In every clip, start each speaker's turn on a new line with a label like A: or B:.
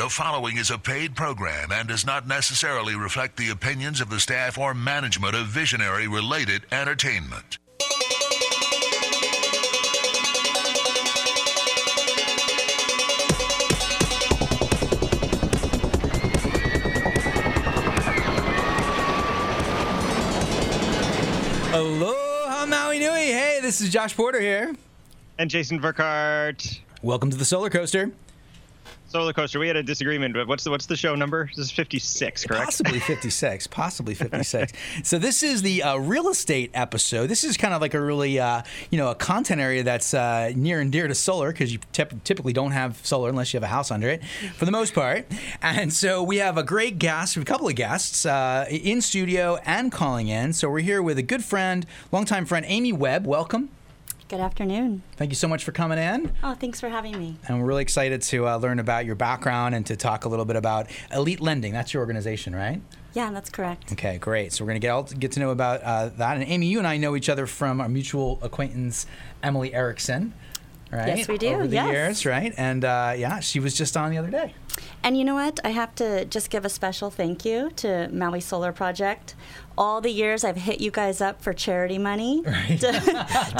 A: The following is a paid program and does not necessarily reflect the opinions of the staff or management of Visionary Related Entertainment.
B: Aloha Maui Nui. Hey, this is Josh Porter here.
C: And Jason Verkart.
B: Welcome to the Solar Coaster.
C: Solar Coaster. We had a disagreement, but what's the what's the show number? This is fifty six, correct?
B: Possibly 56. possibly 56. so this is the uh, real estate episode. This is kind of like a really, uh, you know, a content area that's uh, near and dear to solar because you tep- typically don't have solar unless you have a house under it, for the most part. And so we have a great guest, a couple of guests uh, in studio and calling in. So we're here with a good friend, longtime friend, Amy Webb. Welcome.
D: Good afternoon.
B: Thank you so much for coming in.
D: Oh, thanks for having me.
B: And we're really excited to uh, learn about your background and to talk a little bit about Elite Lending. That's your organization, right?
D: Yeah, that's correct.
B: Okay, great. So we're going to get all, get to know about uh, that. And Amy, you and I know each other from our mutual acquaintance, Emily Erickson. Right?
D: Yes, we do,
B: Over the
D: yes.
B: years, right? And uh, yeah, she was just on the other day.
D: And you know what? I have to just give a special thank you to Maui Solar Project. All the years I've hit you guys up for charity money to,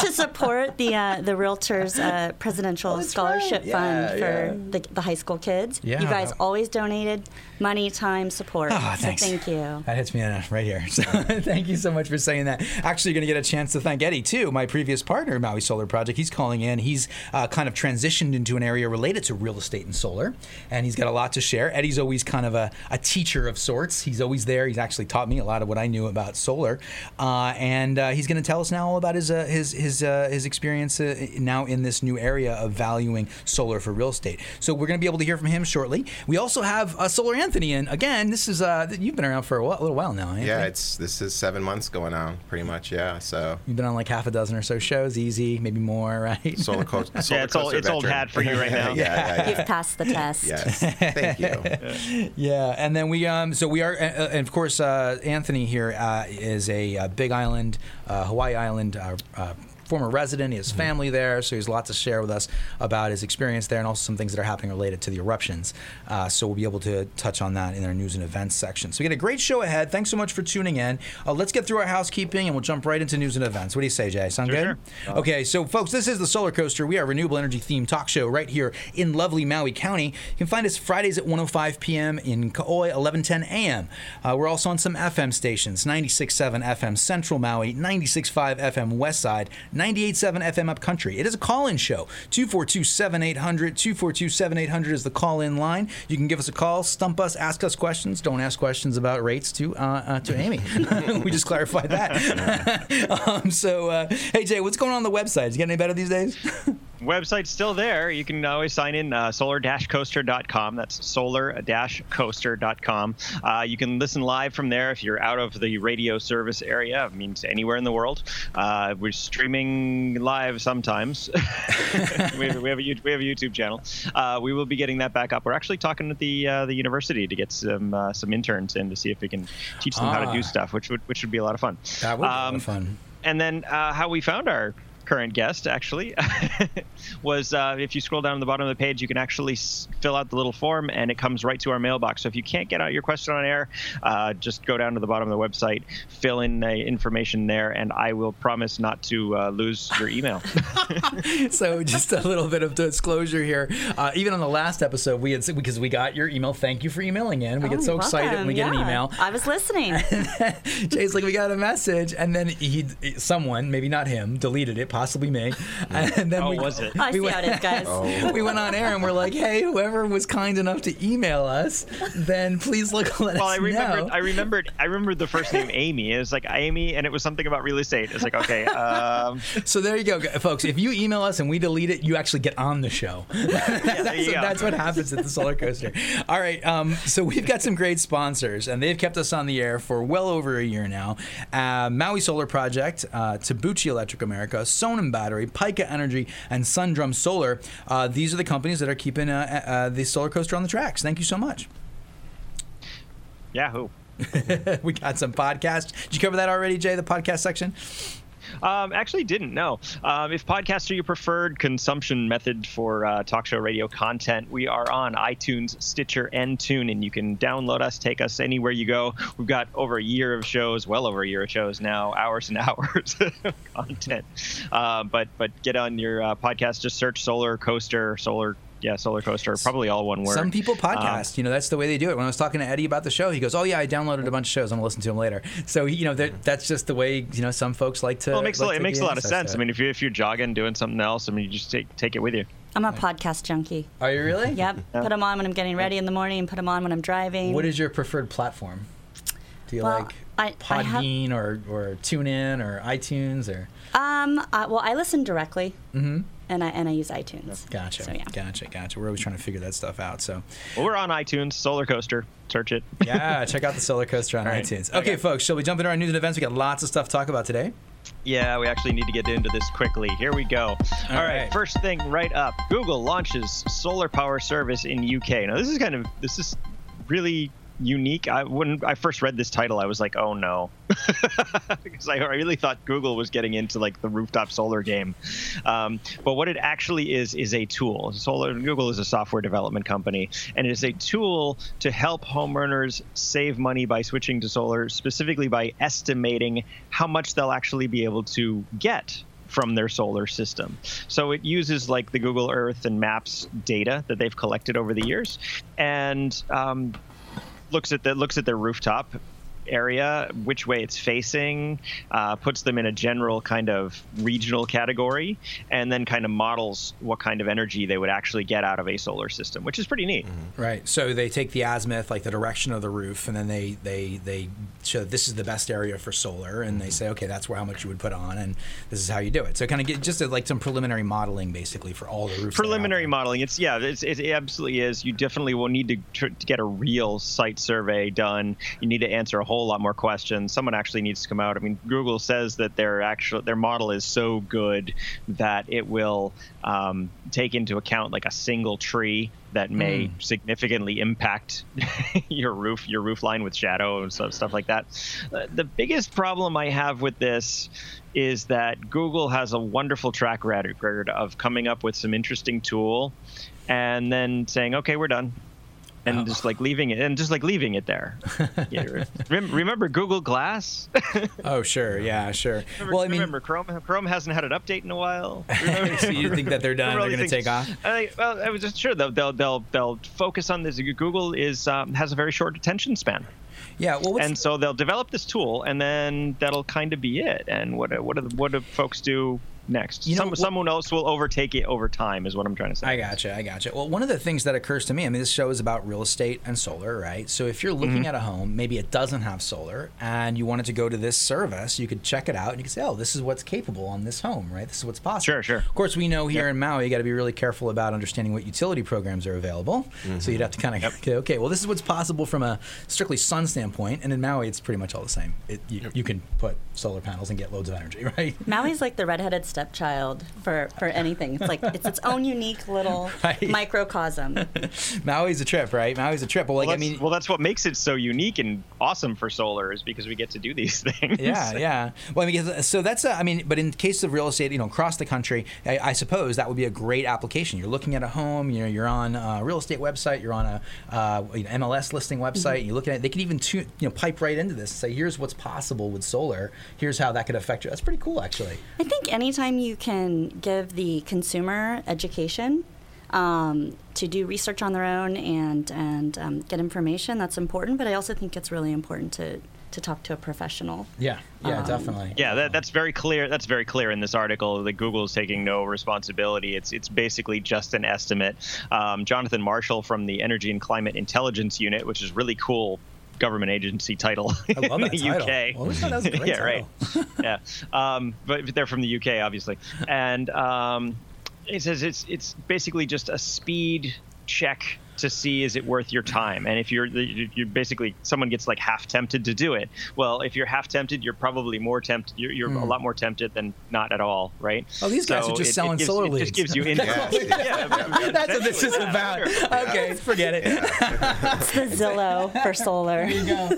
D: to support the uh, the Realtors uh, Presidential
B: Oh,
D: Scholarship
B: right. Yeah,
D: Fund for the, the high school kids.
B: Yeah.
D: You guys always donated money, time, support. So
B: thanks.
D: thank you.
B: That hits me right here. So thank you so much for saying that. Actually, you're going to get a chance to thank Eddie too, my previous partner, Maui Solar Project. He's calling in. He's uh, kind of transitioned into an area related to real estate and solar, and he's got a lot to share. Eddie's always kind of a, a teacher of sorts. He's always there. He's actually taught me a lot of what I knew about solar, uh, and uh, he's going to tell us now all about his uh, his his uh, his experience uh, now in this new area of valuing solar for real estate. So we're going to be able to hear from him shortly. We also have a Solar Anthony in again. This is uh, you've been around for a, while, a little while now. Anthony.
E: Yeah, it's this is seven months going on, pretty much. Yeah, so
B: You've been on like half a dozen or so shows, easy, maybe more, right?
E: solar coast.
C: Yeah, it's old- it's old hat for you right now.
E: yeah, yeah,
D: You've passed the test.
E: yes, thank you.
B: yeah, and then we, um, so we are, uh, uh, and of course, uh, Anthony here uh, is a uh, Big Island, uh, Hawaii Island. Uh, uh, Former resident, he has family there, so he has a lot to share with us about his experience there, and also some things that are happening related to the eruptions. Uh, so we'll be able to touch on that in our news and events section. So we got a great show ahead. Thanks so much for tuning in. Uh, let's get through our housekeeping, and we'll jump right into news and events. What do you say, Jay? Sound
C: Sure,
B: good? Okay, so folks, this is the Solar Coaster. We are a renewable energy themed talk show right here in lovely Maui County. You can find us Fridays at 105 p.m. in Kaoi, 1110 a.m. Uh, we're also on some FM stations 96.7 FM Central Maui, 96.5 FM West Side, 98.7 FM Upcountry. It is a call in show. 242 7800. 242 7800 is the call in line. You can give us a call, stump us, ask us questions. Don't ask questions about rates to, uh, uh, to Amy. we just clarified that. um, so, uh, hey, Jay, what's going on on the website? Is it getting any better these days?
C: Website's still there. You can always sign in uh, solar-coaster.com. That's solar-coaster.com. Uh, you can listen live from there if you're out of the radio service area. It means anywhere in the world. Uh, we're streaming live sometimes. we, have, we, have a, we have a YouTube channel. Uh, we will be getting that back up. We're actually talking with the uh, the university to get some uh, some interns in to see if we can teach them how to
B: Ah.
C: do stuff, which would which would be a lot of fun.
B: That would be
C: Um,
B: fun.
C: and then uh, how we found our current guest actually was uh, if you scroll down to the bottom of the page you can actually s- fill out the little form and it comes right to our mailbox so if you can't get out your question on air uh, just go down to the bottom of the website fill in the information there and i will promise not to uh, lose your email
B: so just a little bit of disclosure here. Uh, even on the last episode, we had because we got your email. Thank you for emailing in. We
D: Oh,
B: get so excited when we get an email.
D: I was listening.
B: Jay's like, we got a message, and then he, someone, maybe not him, deleted it, possibly me. And then
C: Oh,
B: we,
C: was it?
D: I see
B: went-
D: how it is, guys.
E: Oh.
B: we went on air and we're like, hey, whoever was kind enough to email us, then please look let
C: well
B: us
C: i remembered
B: know.
C: i remembered i remembered the first name amy it was like amy and it was something about real estate it's like okay um,
B: So there you go, folks. If you email us and we delete it, you actually get on the show. that's,
C: you go.
B: that's what happens at the Solar Coaster. All right. Um, so we've got some great sponsors, and they've kept us on the air for well over a year now. Uh, Maui Solar Project, uh, Tabuchi Electric America, Sonnen Battery, Pika Energy, and Sundrum Solar. Uh, these are the companies that are keeping uh, uh, the Solar Coaster on the tracks. Thank you so much.
C: yahoo
B: we got some podcasts. Did you cover that already, Jay? The podcast section.
C: Um, actually, didn't know. Um, if podcasts are your preferred consumption method for uh, talk show radio content, we are on iTunes, Stitcher, and TuneIn. You can download us, take us anywhere you go. We've got over a year of shows, well over a year of shows now, hours and hours of content. Uh, but but get on your uh, podcast, just search Solar Coaster, Solar yeah, Solar Coaster, probably all one word.
B: Some people podcast. Um, you know, that's the way they do it. When I was talking to Eddie about the show, he goes, "Oh yeah, I downloaded a bunch of shows. I'm gonna listen to them later." So you know, that's just the way you know some folks like to.
C: Well, it makes
B: like
C: a, it makes a lot of sense. I mean, if you if you're jogging, doing something else, I mean, you just take take it with you.
D: I'm a podcast junkie.
B: Are you really?
D: Yep. Yeah. Put them on when I'm getting ready in the morning. Put them on when I'm driving.
B: What is your preferred platform? Do you well, like I, Podbean I have, or or TuneIn or iTunes or?
D: Um. Uh, well, I listen directly. Mm-hmm and I and I use iTunes.
B: Gotcha. So, yeah. Gotcha. Gotcha. We're always trying to figure that stuff out. So.
C: Well, we're on iTunes. Solar Coaster. Search it.
B: yeah, check out the Solar Coaster on right. iTunes. Okay, okay, folks. Shall we jump into our news and events? We got lots of stuff to talk about today.
C: Yeah, we actually need to get into this quickly. Here we go. All, All right. right, first thing right up. Google launches solar power service in UK. Now this is kind of this is really unique. I when I first read this title, I was like, oh no, because I really thought Google was getting into like the rooftop solar game. Um, but what it actually is is a tool. Solar Google is a software development company, and it is a tool to help homeowners save money by switching to solar, specifically by estimating how much they'll actually be able to get from their solar system. So it uses like the Google Earth and Maps data that they've collected over the years, and um, looks at the looks at their rooftop area, which way it's facing, uh, puts them in a general kind of regional category, and then kind of models what kind of energy they would actually get out of a solar system, which is pretty neat.
B: Mm-hmm. Right. So they take the azimuth, like the direction of the roof, and then they they they show this is the best area for solar, and mm-hmm. they say, okay, that's where how much you would put on, and this is how you do it. So kind of get just a, like some preliminary modeling, basically, for all the roofs.
C: Preliminary modeling. It's yeah, it's, it absolutely is. You definitely will need to, tr- to get a real site survey done. You need to answer a whole lot more questions. Someone actually needs to come out. I mean, Google says that their actual their model is so good that it will um, take into account like a single tree that may mm. significantly impact your roof, your roof line with shadow and stuff, stuff like that. Uh, the biggest problem I have with this is that Google has a wonderful track record of coming up with some interesting tool and then saying, "Okay, we're done." And oh. just like leaving it and just like leaving it there. yeah, remember Google Glass?
B: oh sure, yeah, sure.
C: Remember, well, I mean, remember Chrome? Chrome hasn't had an update in a while.
B: so you think that they're done? they're going to take off?
C: I, well, I was just sure they'll they'll they'll, they'll focus on this. Google is um, has a very short attention span.
B: Yeah, well,
C: and so they'll develop this tool, and then that'll kind of be it. And what what do, what do folks do next. You know, Some, someone else will overtake it over time, is what I'm trying to say.
B: I gotcha. I gotcha. Well, one of the things that occurs to me, I mean, this show is about real estate and solar, right? So if you're looking mm-hmm. at a home, maybe it doesn't have solar, and you wanted to go to this service, you could check it out and you could say, oh, this is what's capable on this home, right? This is what's possible.
C: Sure, sure.
B: Of course, we know here yep. in Maui, you got to be really careful about understanding what utility programs are available. Mm-hmm. So you'd have to kind of, yep. okay, well, this is what's possible from a strictly sun standpoint, and in Maui, it's pretty much all the same. It, you, yep. you can put solar panels and get loads of energy, right?
D: Maui's like the redheaded stepchild for, for anything. It's like it's its own unique little right. microcosm.
B: Maui's a trip, right? Maui's a trip. Well, like
C: well,
B: I mean,
C: well, that's what makes it so unique and awesome for solar is because we get to do these things.
B: Yeah, yeah. Well, I mean, so that's a, I mean, but in case of real estate, you know, across the country, I, I, suppose that would be a great application. You're looking at a home, you know, you're on a real estate website, you're on a uh, MLS listing website, mm-hmm. you look at it. They can even tu- you know pipe right into this. and Say, here's what's possible with solar. Here's how that could affect you. That's pretty cool, actually.
D: I think anytime you can give the consumer education um, to do research on their own and and um, get information. That's important, but I also think it's really important to to talk to a professional.
B: Yeah, yeah, um, definitely.
C: Yeah, that, that's very clear. That's very clear in this article that Google is taking no responsibility. It's it's basically just an estimate. Um, Jonathan Marshall from the Energy and Climate Intelligence Unit, which is really cool government agency title in the
B: title.
C: UK.
B: Well, that was a great
C: yeah,
B: title.
C: right. yeah, um, but they're from the UK, obviously, and um, it says it's it's basically just a speed check to see is it worth your time. And if you're you're basically someone gets like half tempted to do it. Well, if you're half tempted, you're probably more tempted. You're, you're a lot more tempted than not at all, right?
B: Oh, these guys are just
C: it-
B: selling
C: it gives,
B: solar
C: it
B: leads.
C: just gives you insight.
E: Yeah.
B: That's what this is
C: essentially, yeah,
B: about.
C: sure.
B: Okay, forget it.
D: It's the Zillow for solar.
B: There you go.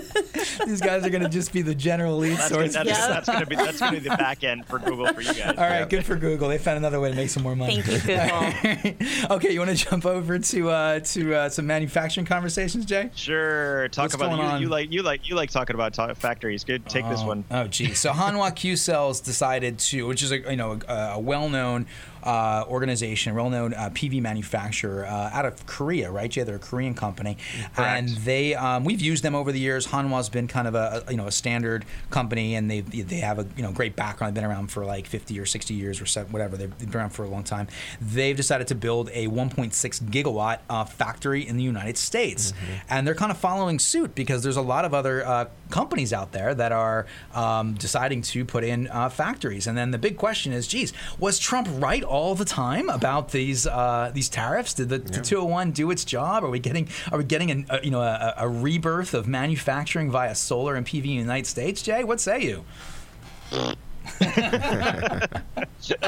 B: These guys are going to just be the general lead
C: That's, gonna,
B: source.
C: that's,
D: Yeah.
C: that's gonna be that's gonna be the back end for Google for you guys.
B: All right, good for Google. They found another way to make some more money.
D: Thank you, Google.
B: okay, you want to jump over to uh, to uh, some manufacturing conversations, Jay?
C: Sure. Talk
B: What's
C: about you, you like you like you like talking about ta- factories. Good. Take this
B: Oh,
C: one.
B: Oh, geez. So Hanwha Q Cells decided to, which is a you know a, a well-known uh, organization, a well-known uh, PV manufacturer uh, out of Korea, right? Yeah, they're a Korean company, and they um, we've used them over the years. Hanwha's been kind of a, a you know a standard company, and they they have a you know great background. They've been around for like 50 or 60 years or so, whatever. They've been around for a long time. They've decided to build a 1.6 gigawatt uh, factory in the United States, and they're kind of following suit because there's a lot of other uh, companies out there that are um, deciding to put in uh, factories. And then the big question is, geez, was Trump right all the time about these uh, these tariffs? Did the, the 201 do its job? Are we getting are we getting an, a, you know a, a rebirth of manufacturing via solar and PV in the United States? Jay, what say you?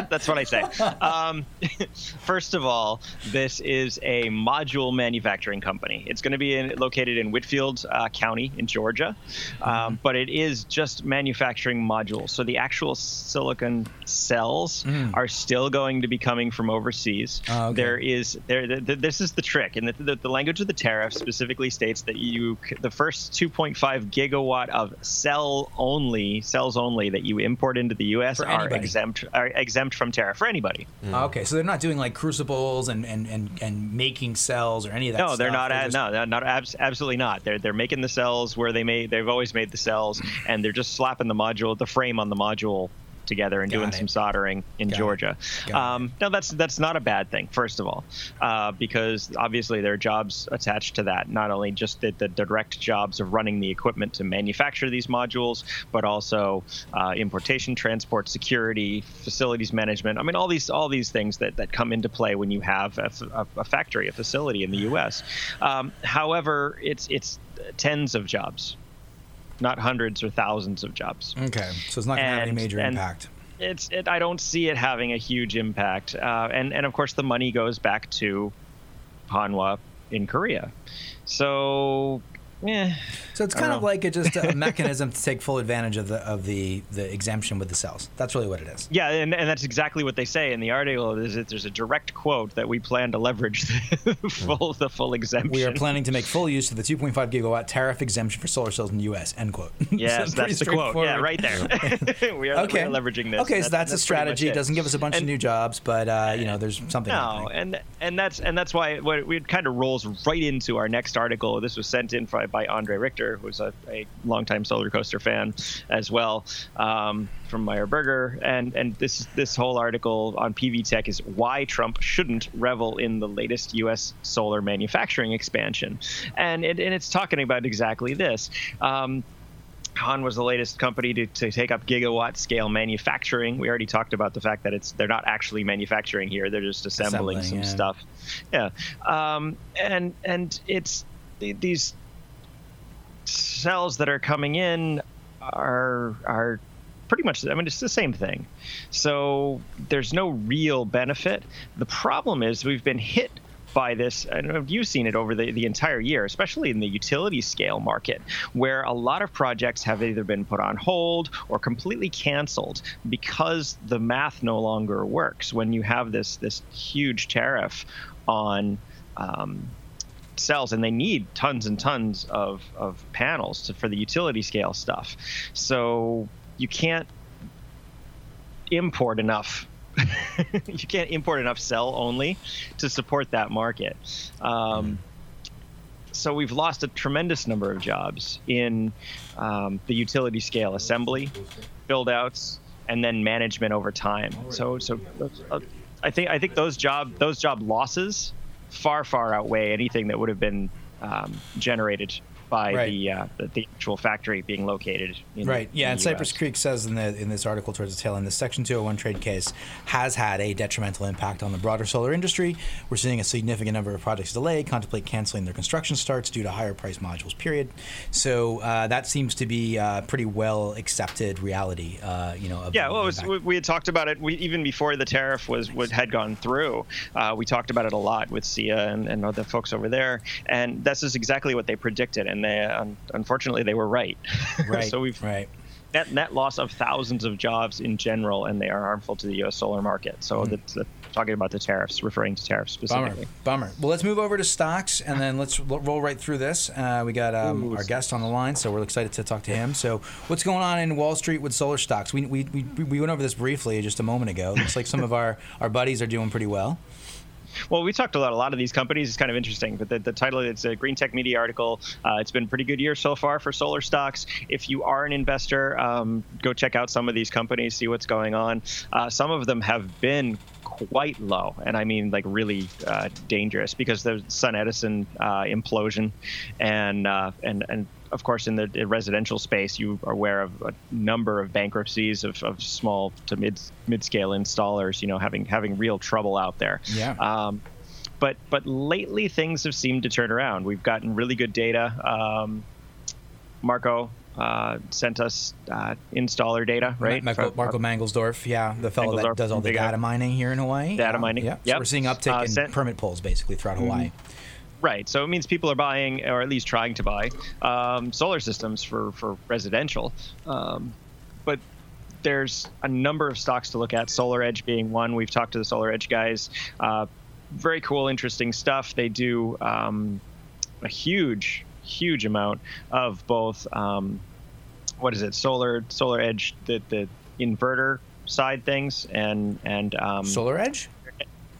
C: That's what I say. Um, first of all, this is a module manufacturing company. It's going to be in, located in Whitfield uh, County in Georgia, um, but it is just manufacturing modules. So the actual silicon cells are still going to be coming from overseas.
B: Oh, okay.
C: There is there. th th this is the trick, and the, the, the language of the tariff specifically states that you the first 2.5 gigawatt of cell only cells only that you import into the U.S.
B: For
C: are
B: anybody.
C: exempt are exempt from tariff for anybody.
B: Okay, so they're not doing like crucibles and, and, and, and making cells or any of that.
C: No, they're
B: stuff.
C: not. uh,
B: just-
C: no, not. Abs- absolutely not. They're they're making the cells where they made. They've always made the cells, and they're just slapping the module, the frame on the module together and
B: Got
C: doing
B: it.
C: some soldering in
B: Got.
C: Georgia. Um, no, that's that's not a bad thing. First of all, uh, because obviously there are jobs attached to that. Not only just the, the direct jobs of running the equipment to manufacture these modules, but also uh, importation, transport, security, facilities management. I mean, all these all these things that, that come into play when you have a factory, a facility in the U.S. Um, however, it's it's tens of jobs, not hundreds or thousands of jobs
B: Okay, so it's not going to have any major impact.
C: it's it, I don't see it having a huge impact. Uh, and and of course the money goes back to Hanwha in Korea. So, eh,
B: So it's kind of
C: know.
B: like a, just a mechanism to take full advantage of the of the, the exemption with the cells. That's really what it is.
C: yeah, and, and that's exactly what they say in the article. Is that there's a direct quote that we plan to leverage the full the full exemption.
B: We are planning to make full use of the 2.5 gigawatt tariff exemption for solar cells in the U.S. End quote.
C: Yes,
B: So pretty
C: that's the quote. Yeah, right there. we, are,
B: Okay,
C: we are leveraging this.
B: Okay, so that's, a strategy. It doesn't give us a bunch of new jobs, but uh, you know, there's something.
C: No,
B: happening.
C: and and that's and that's why what it kind of rolls right into our next article. This was sent in by, by Andre Richter, who's a, a longtime Solar Coaster fan as well, um, from Meyer Burger. And and this this whole article on PV Tech is why Trump shouldn't revel in the latest U.S. solar manufacturing expansion, and it, and it's talking about exactly this. Um, Han was the latest company to, to take up gigawatt scale manufacturing. We already talked about the fact that it's they're not actually manufacturing here; they're just assembling,
B: Assembling,
C: some
B: yeah.
C: stuff. Yeah, um, and and it's these cells that are coming in are are pretty much. I mean, it's the same thing. So there's no real benefit. The problem is we've been hit by this. I don't know if you've seen it over the, the entire year, especially in the utility scale market, where a lot of projects have either been put on hold or completely canceled because the math no longer works. When you have this this huge tariff on um, cells and they need tons and tons of, of panels to, for the utility scale stuff. So you can't import enough. you can't import enough cell only to support that market. Um, so we've lost a tremendous number of jobs in um, the utility scale assembly, build outs, and then management over time. So so uh, I think I think those job those job losses far far outweigh anything that would have been um, generated by
B: Right.
C: the, uh, the the actual factory being located.
B: Right. Yeah,
C: in
B: and
C: the
B: Cypress. Creek says in the in this article towards the tail end, the Section 201 trade case has had a detrimental impact on the broader solar industry. We're seeing a significant number of projects delayed, contemplate canceling their construction starts due to higher price modules. Period. So uh, that seems to be uh, pretty well accepted reality. Uh, you know. Of
C: Yeah, well, it was, we, we had talked about it we, even before the tariff was, was had gone through. Uh, we talked about it a lot with SEIA and, and other folks over there, and this is exactly what they predicted, and they un- unfortunately they were right.
B: right.
C: so we've
B: right.
C: net net loss of thousands of jobs in general, and they are harmful to the U.S. solar market. So
B: Mm-hmm.
C: that's, that's talking about the tariffs, referring to tariffs specifically.
B: bummer. Bummer. Well, let's move over to stocks and then let's roll right through this. Uh, we got um, our guest on the line, so we're excited to talk to him. So, what's going on in Wall Street with solar stocks? We, we, we, we went over this briefly just a moment ago. Looks like some of our, our buddies are doing pretty well.
C: Well, we talked about a lot of these companies. It's kind of interesting, but the, the title it's a Green Tech Media article. Uh, it's been a pretty good year so far for solar stocks. If you are an investor, um, go check out some of these companies, see what's going on. Uh, some of them have been quite low, and I mean like really uh, dangerous because the Sun Edison uh, implosion, and uh, and and of course in the residential space you are aware of a number of bankruptcies of, of small to mid mid scale installers. You know having having real trouble out there.
B: Yeah.
C: Um, but but lately things have seemed to turn around. We've gotten really good data. Um, Marco uh, sent us uh, installer data, right?
B: Marco, Marco Mangelsdorf, yeah, the fellow that does all the data mining here in Hawaii.
C: Data mining,
B: Yeah. So we're seeing uptick
C: Uh,
B: in
C: sent-
B: permit pulls basically throughout Hawaii.
C: Right. So it means people are buying, or at least trying to buy, um, solar systems for for residential. Um, but there's a number of stocks to look at. Solar Edge being one. We've talked to the Solar Edge guys. Uh, very cool, interesting stuff. They do um, a huge, huge amount of both. Um, what is it? Solar Solar Edge, the the inverter side things, and and um,
B: Solar Edge?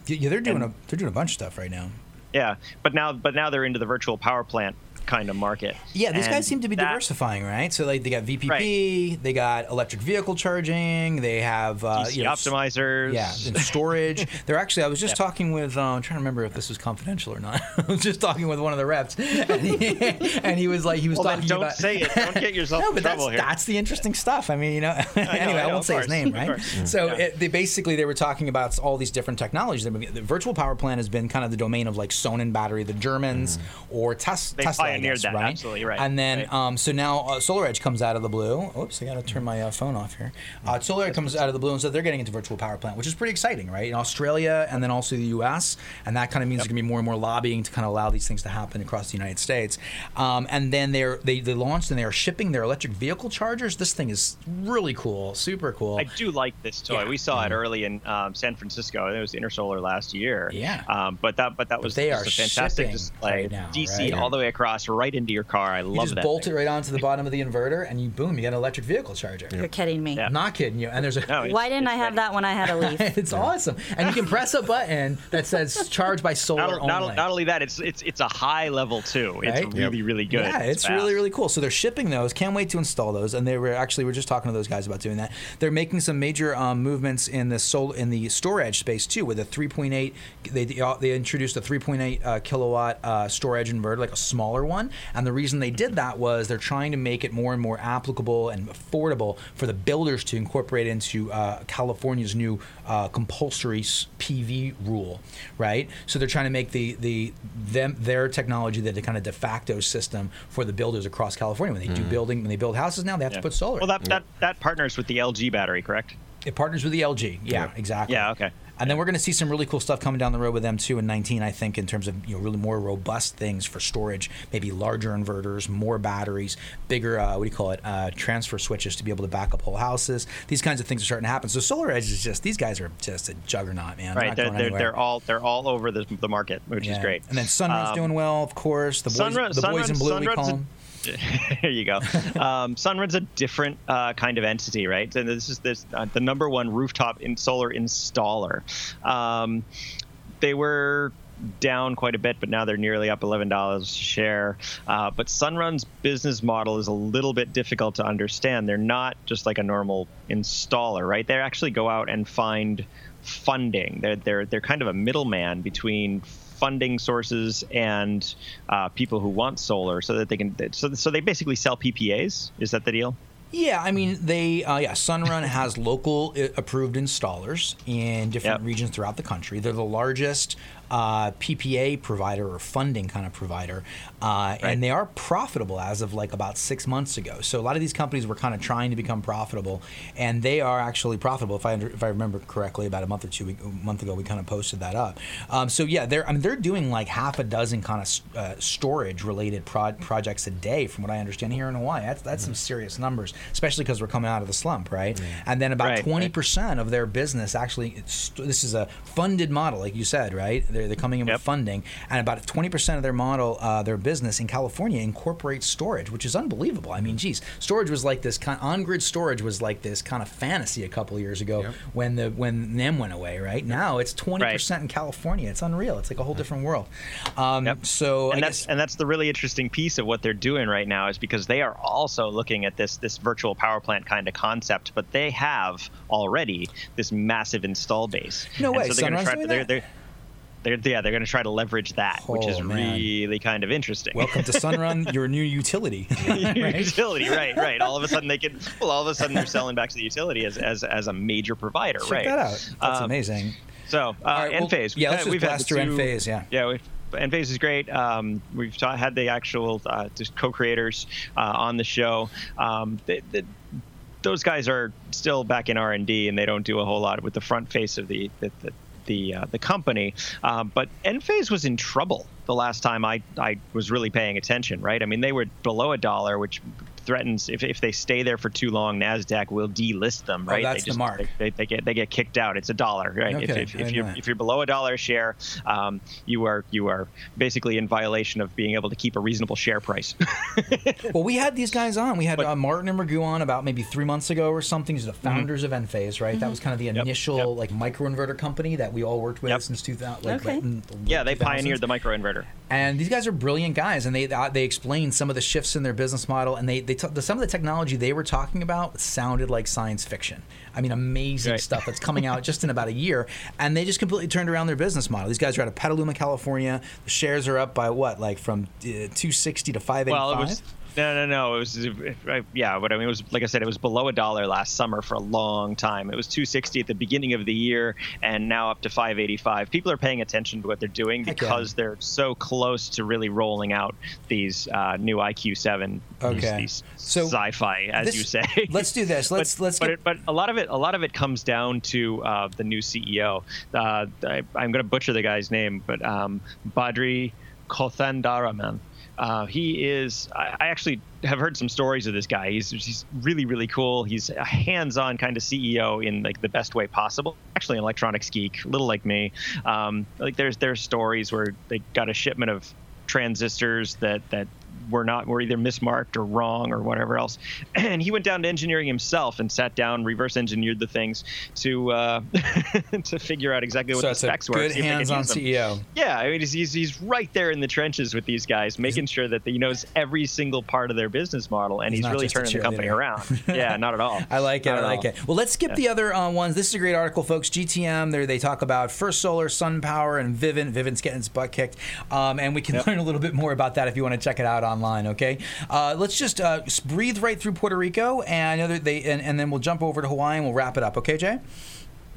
B: Yeah, they're doing
C: and-
B: a they're doing a bunch of stuff right now.
C: Yeah. But now, but now they're into the virtual power plant kind of market.
B: Yeah, these
C: And
B: guys seem to be
C: that-
B: diversifying, right? So like they got VPP, they got electric vehicle charging, they have uh, you know,
C: optimizers.
B: Yeah, and storage. They're actually. I was just talking with. Uh, I'm trying to remember if this was confidential or not. I was just talking with one of the reps, and he, and he was like, he was
C: Well,
B: talking
C: don't
B: about.
C: say it. Don't get yourself
B: no,
C: in
B: but
C: trouble
B: that's,
C: here.
B: that's the interesting stuff. I mean, you know. anyway,
C: I
B: I,
C: know,
B: won't
C: of
B: say his name, right? So
C: Yeah.
B: it, they basically they were talking about all these different technologies. The virtual power plant has been kind of the domain of like Sonnen battery, the Germans, or Tes-
C: They
B: Tesla.
C: Pioneered that,
B: right?
C: absolutely right,
B: And then
C: right.
B: um, so now uh, Solar Edge comes out of the blue. Oops, I got to turn my uh, phone off here. Uh, Solar Edge comes out of the blue, and so they're getting into virtual power plant, which is pretty exciting, right? In Australia and then also the U.S., and that kind of means there's going to be more and more lobbying to kind of allow these things to happen across the United States. Um, and then they're they, they launched and they are shipping their electric vehicle chargers. This thing is really cool, super cool.
C: I do like this toy.
B: Yeah.
C: We saw it early in um, San Francisco. It was Intersolar last year.
B: Yeah.
C: Um, but that but that was
B: they are
C: a fantastic display.
B: right now,
C: DC
B: right?
C: all the way across, right into your car. I
B: you
C: love
B: just
C: that.
B: bolt
C: thing.
B: it right onto the bottom of the inverter, and you boom, you got an electric vehicle charger.
D: You're kidding me.
C: Yeah.
B: I'm not kidding you. And there's a
C: No, it's-
D: Why didn't I have
C: ready.
D: that when I had a leaf?
B: it's awesome, and you can press a button that says "Charge by solar
C: Not,
B: only."
C: not, not only that, it's it's it's a high level too. It's
B: Right?
C: really really good.
B: Yeah, it's
C: fast.
B: really really cool. So they're shipping those. Can't wait to install those. And they were actually we are just talking to those guys about doing that. They're making some major um, movements in the sol in the storage space too. With a 3.8, they they introduced a 3.8 uh, kilowatt uh, storage inverter, like a smaller one. And the reason they did that was they're trying to make it more and more applicable and affordable for the builders to incorporate into uh, California's new uh, compulsory PV rule, right? So they're trying to make the the them their technology the, the kind of de facto system for the builders across California. When they do building, when they build houses now, they have
C: Yeah.
B: to put solar.
C: Well, that, that that partners with the LG battery, correct?
B: it partners with the LG. Yeah, exactly.
C: Yeah. Okay.
B: And then we're going to see some really cool stuff coming down the road with them too in 19, I think, in terms of you know really more robust things for storage, maybe larger inverters, more batteries, bigger uh, what do you call it, uh, transfer switches to be able to back up whole houses. These kinds of things are starting to happen. So Solar Edge is just these guys are just a juggernaut, man.
C: Right. They're, they're, they're all they're all over the, the market, which is great.
B: And then Sunrun's
C: Um,
B: doing well, of course. The boys,
C: Sunrun-
B: the boys in
C: Sunrun's-
B: blue, we
C: Sunrun's
B: call
C: a-
B: them.
C: there you go. Um, Sunrun's a different uh, kind of entity, right? And this is this uh, the number one rooftop in solar installer. Um, they were down quite a bit, but now they're nearly up eleven dollars a share. Uh, but Sunrun's business model is a little bit difficult to understand. They're not just like a normal installer, right? They actually go out and find funding. They're they're they're kind of a middleman between funding sources and uh, people who want solar, so that they can. So so they basically sell PPAs. Is that the deal?
B: Yeah, I mean they uh, yeah Sunrun has local uh, approved installers in different
C: Yep.
B: regions throughout the country. They're the largest uh, PPA provider or funding kind of provider, uh,
C: Right.
B: and they are profitable as of like about six months ago. So a lot of these companies were kind of trying to become profitable, and they are actually profitable. If I under, if I remember correctly, about a month or two a month ago, we kind of posted that up. Um, so yeah, they're I mean they're doing like half a dozen kind of uh, storage related prod, projects a day, from what I understand here in Hawaii. That's that's some serious numbers, especially because we're coming out of the slump, right? And then about
C: Right, right.
B: twenty percent of their business actually, it's, this is a funded model, like you said, right? They're, they're coming in
C: Yep.
B: with funding, and about twenty percent of their model, uh, their business in California incorporates storage, which is unbelievable. I mean, geez, storage was like this kind on-grid storage was like this kind of fantasy a couple years ago
E: Yep.
B: when the when NEM went away, right? Now it's twenty percent in California. It's unreal. It's like a whole different world. Um,
C: Yep.
B: So
C: and
B: I
C: that's
B: guess-
C: and that's the really interesting piece of what they're doing right now is because they are also looking at this this virtual power plant kind of concept, but they have already this massive install base.
B: No
C: And
B: way,
C: So they're gonna try. They're, they're, they're, yeah, they're going to try to leverage that, which is
B: Oh, man.
C: really kind of interesting.
B: welcome to Sunrun, your new utility. right?
C: utility, right, right. All of a sudden they can. Well, all of a sudden they're selling back to the utility as as, as a major provider,
B: Check
C: right?
B: that out. That's
C: Um,
B: amazing.
C: So, uh,
B: right, well,
C: Enphase.
B: yeah, let's
C: we've had
B: blast through Enphase, yeah.
C: Yeah, Enphase is great. Um, we've ta- had the actual uh, just co-creators uh, on the show. Um, they, they, those guys are still back in R&D, and they don't do a whole lot with the front face of the the, the the, uh, the company, uh, but Enphase was in trouble the last time I, I was really paying attention, right? I mean, they were below a dollar, which threatens if, if they stay there for too long, Nasdaq will delist them,
B: Oh,
C: right?
B: that's
C: they
B: the mark.
C: They, they get they get kicked out. It's a dollar, right?
B: Okay,
C: if, if, if you're if you're below a dollar a share, um, you are you are basically in violation of being able to keep a reasonable share price.
B: Well, we had these guys on. We had
C: But-
B: uh, Martin and Raghu on about maybe three months ago or something. These are the founders of Enphase, right? That was kind of the
C: Mm-hmm. Yep,
B: initial
C: yep.
B: like microinverter company that we all worked with
C: Yep.
B: since 2000. Like,
D: Okay.
B: right in the
C: yeah, they
B: 2000s.
C: pioneered the microinverter.
B: And these guys are brilliant guys, and they uh, they explained some of the shifts in their business model, and they they t- the, some of the technology they were talking about sounded like science fiction. I mean, amazing
C: Right.
B: stuff that's coming out just in about a year, and they just completely turned around their business model. These guys are out of Petaluma, California. The shares are up by what, like from uh, 260 to 585.
C: Well, it was no, no, no. It was yeah, but I mean, it was like I said, it was below a dollar last summer for a long time. It was 260 at the beginning of the year, and now up to 585. People are paying attention to what they're doing because they're so close to really rolling out these uh, new IQ7,
B: Okay.
C: these, these
B: So,
C: sci-fi, as
B: this-
C: you say.
B: let's do this. Let's
C: but,
B: let's
C: but,
B: get
C: it, but a lot of it a lot of it comes down to uh, the new CEO. Uh, I, I'm going to butcher the guy's name, but um, Badri Kothandaraman. Uh, he is. I, actually have heard some stories of this guy. He's he's really really cool. He's a hands-on kind of CEO in like the best way possible. Actually, an electronics geek, a little like me. Um, like there's there's stories where they got a shipment of transistors that that were not were either mismarked or wrong or whatever else. And he went down to engineering himself and sat down, reverse engineered the things to uh, to figure out exactly what
B: so
C: the specs were.
B: good
C: see if they could
B: hands-on. CEO.
C: Yeah, I mean, he's, he's, he's right there in the trenches with these guys, making sure that he knows every single part of their business model, and
B: He's
C: he's, really turning the company around. Yeah, not at all.
B: I like it.
C: Not
B: I like
C: all.
B: it. Well, let's skip the other uh, ones. This is a great article, folks. GTM. There they talk about First Solar, Sun Power, and Vivint. Vivint's getting its butt kicked, um, and we can
C: Yep.
B: learn a little bit more about that if you want to check it out online. Okay. Uh, let's just uh, breathe right through Puerto Rico, and I know they, and, and then we'll jump over to Hawaii and we'll wrap it up. Okay, Jay?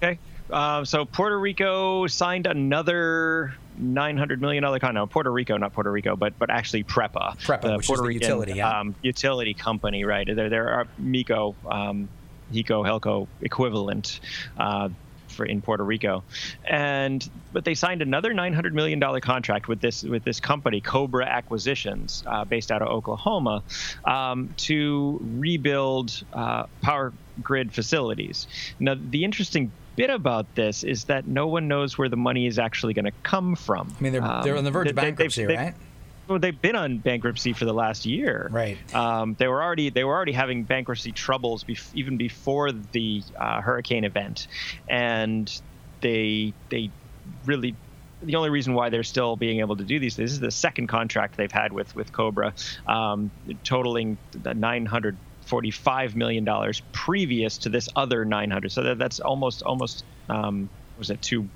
C: Okay. Uh, so Puerto Rico signed another nine hundred million dollar con. No, Puerto Rico, not Puerto Rico, but but actually PREPA,
B: PREPA, which is the utility, yeah.
C: um, utility company, right? They're they're MECO, um, HECO, Helco equivalent. Uh, for in Puerto Rico, and but they signed another 900 million dollar contract with this with this company Cobra Acquisitions, uh, based out of Oklahoma, um, to rebuild uh, power grid facilities. Now, the interesting bit about this is that no one knows where the money is actually going to come from.
B: I mean, they're,
C: Um,
B: they're on the verge of
C: they- they've-
B: bankruptcy,
C: they've-
B: right?
C: Well, they've been on bankruptcy for the last year.
B: Right.
C: Um, they were already they were already having bankruptcy troubles bef- even before the uh, hurricane event, and they they really the only reason why they're still being able to do these this is the second contract they've had with with Cobra, um, totaling the 945 million dollars previous to this other 900. So that, that's almost almost um, was it two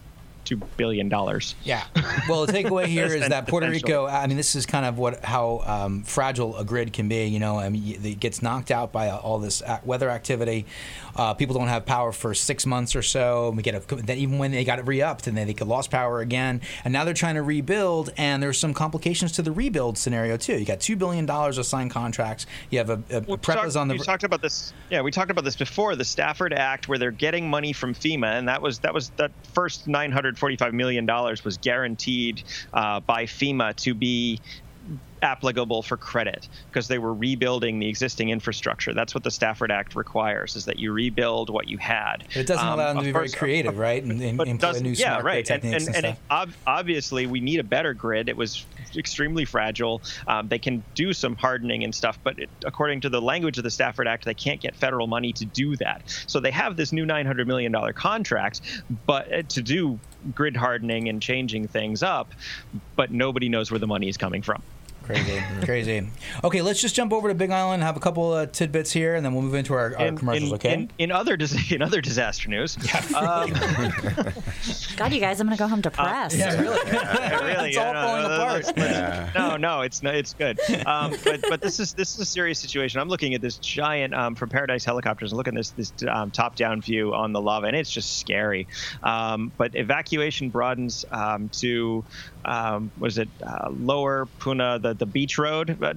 C: two billion dollars.
B: Yeah. Well, the takeaway here is that Puerto Rico. I mean, this is kind of what how um, fragile a grid can be. You know, I mean, it gets knocked out by all this weather activity. Uh, people don't have power for six months or so. We get a, then even when they got it re-upped, and then they could lost power again. And now they're trying to rebuild, and there's some complications to the rebuild scenario too. You got two billion dollars of signed contracts. You have a, a
C: We
B: PREPA
C: talked,
B: is on the.
C: we talked about this. Yeah, we talked about this before. The Stafford Act, where they're getting money from FEMA, and that was that was that first 945 million dollars was guaranteed uh, by FEMA to be applicable for credit because they were rebuilding the existing infrastructure. That's what the Stafford Act requires: is that you rebuild what you had.
B: It doesn't
C: Um,
B: allow them to be very creative, right? And, and employ new
C: yeah,
B: smart
C: right. And, and,
B: and,
C: and, it, ob- obviously, we need a better grid. It was extremely fragile. Um, they can do some hardening and stuff, but it, according to the language of the Stafford Act, they can't get federal money to do that. So they have this new $900 million contract, but uh, to do grid hardening and changing things up, but nobody knows where the money is coming from.
B: Crazy, crazy. Okay, let's just jump over to Big Island, have a couple of tidbits here, and then we'll move into our, our
C: In-
B: commercials.
C: in,
B: okay.
C: In, in other dis- in other disaster news, um,
D: God, you guys, I'm gonna go home depressed.
B: yeah, really.
C: really,
B: It's all
C: yeah,
B: falling
C: no,
B: apart.
C: let's- let's- No, no, it's no, it's good. Um, but but this is this is a serious situation. I'm looking at this giant um, from Paradise Helicopters. and Look at this this um, top down view on the lava, and it's just scary. Um, but evacuation broadens um, to um, was it uh, Lower Puna, the the beach road. But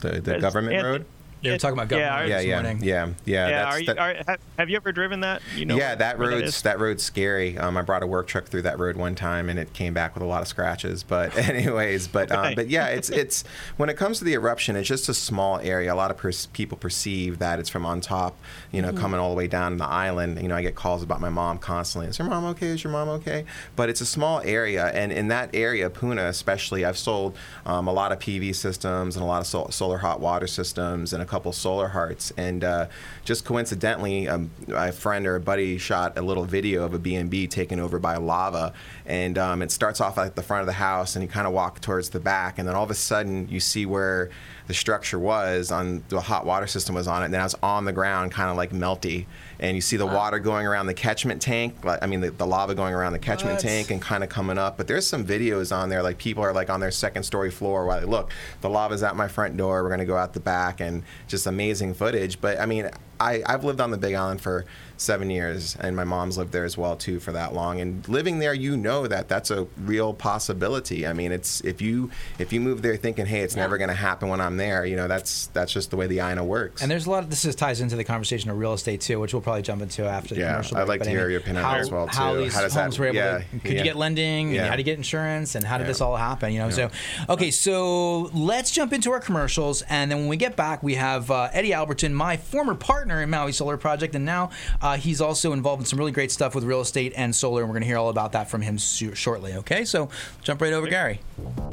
E: The, the government
C: it-
E: road.
B: They were talking about
C: Yeah,
B: government
E: Yeah,
B: this
E: yeah,
B: morning.
E: yeah, yeah.
C: yeah,
E: that's-
C: are you,
E: that-
C: are, have, have you ever driven that? You know,
E: yeah, that road's
C: is?
E: that road's scary. Um, I brought a work truck through that road one time, and it came back with a lot of scratches. But anyways, but um, but yeah, it's it's when it comes to the eruption, it's just a small area. A lot of pers- people perceive that it's from on top, you know, coming all the way down the island. You know, I get calls about my mom constantly. Is your mom okay? Is your mom okay? But it's a small area, and in that area, Puna especially, I've sold um, a lot of PV systems and a lot of sol- solar hot water systems and a couple solar hearts. And uh, just coincidentally, um, a friend or a buddy shot a little video of a B&B taken over by lava, and um, it starts off at the front of the house, and you kind of walk towards the back, and then all of a sudden you see where the structure was on the hot water system was on it, and then I was on the ground, kind of like melty, and you see the water going around the catchment tank. I mean, the, the lava going around the catchment
B: What?
E: tank and kind of coming up. But there's some videos on there, like people are like on their second story floor while they look, the lava's at my front door. We're gonna go out the back, and just amazing footage. But I mean, I, I've lived on the Big Island for seven years, and my mom's lived there as well too for that long. And living there, you know that that's a real possibility. I mean, it's if you if you move there thinking, hey, it's never gonna happen when I'm there, you know, that's that's just the way the INA works.
B: And there's a lot of this is, ties into the conversation of real estate too, which we'll probably jump into after the
E: Yeah,
B: commercial.
E: I'd like
B: But
E: to
B: I
E: hear your opinion on
B: how,
E: as well,
B: How
E: too.
B: these
E: How does that-
B: homes were able
E: yeah,
B: to, could
E: yeah.
B: you get lending? And
E: Yeah.
B: how to get insurance? And how did
E: Yeah.
B: this all happen? You know. So, okay, so let's jump into our commercials, and then when we get back, we have uh, Eddie Alberton, my former partner in Maui Solar Project, and now uh, Uh, he's also involved in some really great stuff with real estate and solar, and we're going to hear all about that from him shortly. Okay, so jump right over, Gary.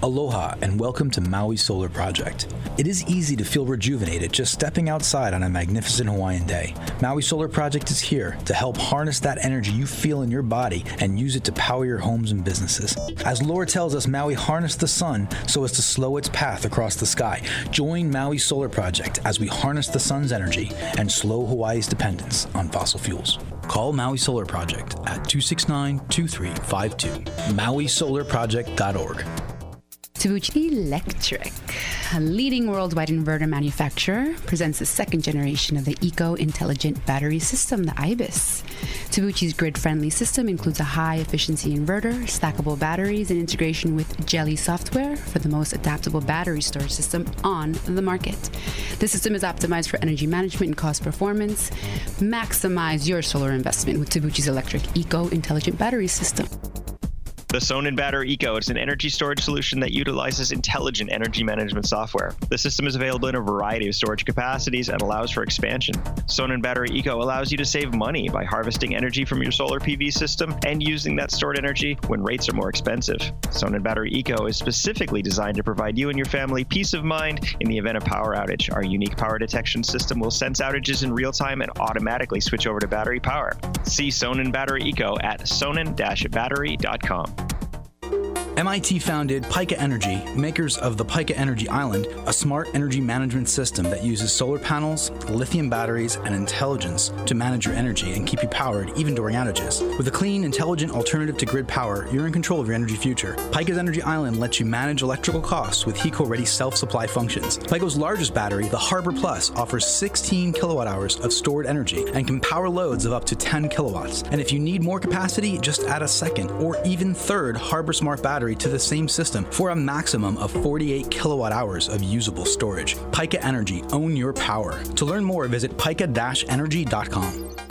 F: Aloha and welcome to Maui Solar Project. It is easy to feel rejuvenated just stepping outside on a magnificent Hawaiian day. Maui Solar Project is here to help harness that energy you feel in your body and use it to power your homes and businesses. As lore tells us, Maui harnessed the sun so as to slow its path across the sky. Join Maui Solar Project as we harness the sun's energy and slow Hawaii's dependence on fossil fuels. Call Maui Solar Project at 269 2352. MauiSolarProject.org.
G: Tabuchi Electric, a leading worldwide inverter manufacturer, presents the second generation of the Eco Intelligent Battery System, the IBIS. Tabuchi's grid friendly system includes a high efficiency inverter, stackable batteries, and integration with Geli software for the most adaptable battery storage system on the market. The system is optimized for energy management and cost performance. Maximize your solar investment with Tabuchi's electric Eco Intelligent Battery System.
C: The Sonnen Battery Eco is an energy storage solution that utilizes intelligent energy management software. The system is available in a variety of storage capacities and allows for expansion. Sonnen Battery Eco allows you to save money by harvesting energy from your solar PV system and using that stored energy when rates are more expensive. Sonnen Battery Eco is specifically designed to provide you and your family peace of mind in the event of power outage. Our unique power detection system will sense outages in real time and automatically switch over to battery power. See Sonnen Battery Eco at sonnen-battery.com.
F: MIT founded Pika Energy, makers of the Pika Energy Island, a smart energy management system that uses solar panels, lithium batteries, and intelligence to manage your energy and keep you powered even during outages. With a clean, intelligent alternative to grid power, you're in control of your energy future. Pika's Energy Island lets you manage electrical costs with HECO ready self supply functions. Pika's largest battery, the Harbor Plus, offers 16 kilowatt hours of stored energy and can power loads of up to 10 kilowatts. And if you need more capacity, just add a second or even third Harbor Smart battery to the same system for a maximum of 48 kilowatt hours of usable storage. Pika Energy, own your power. To learn more, visit pika-energy.com.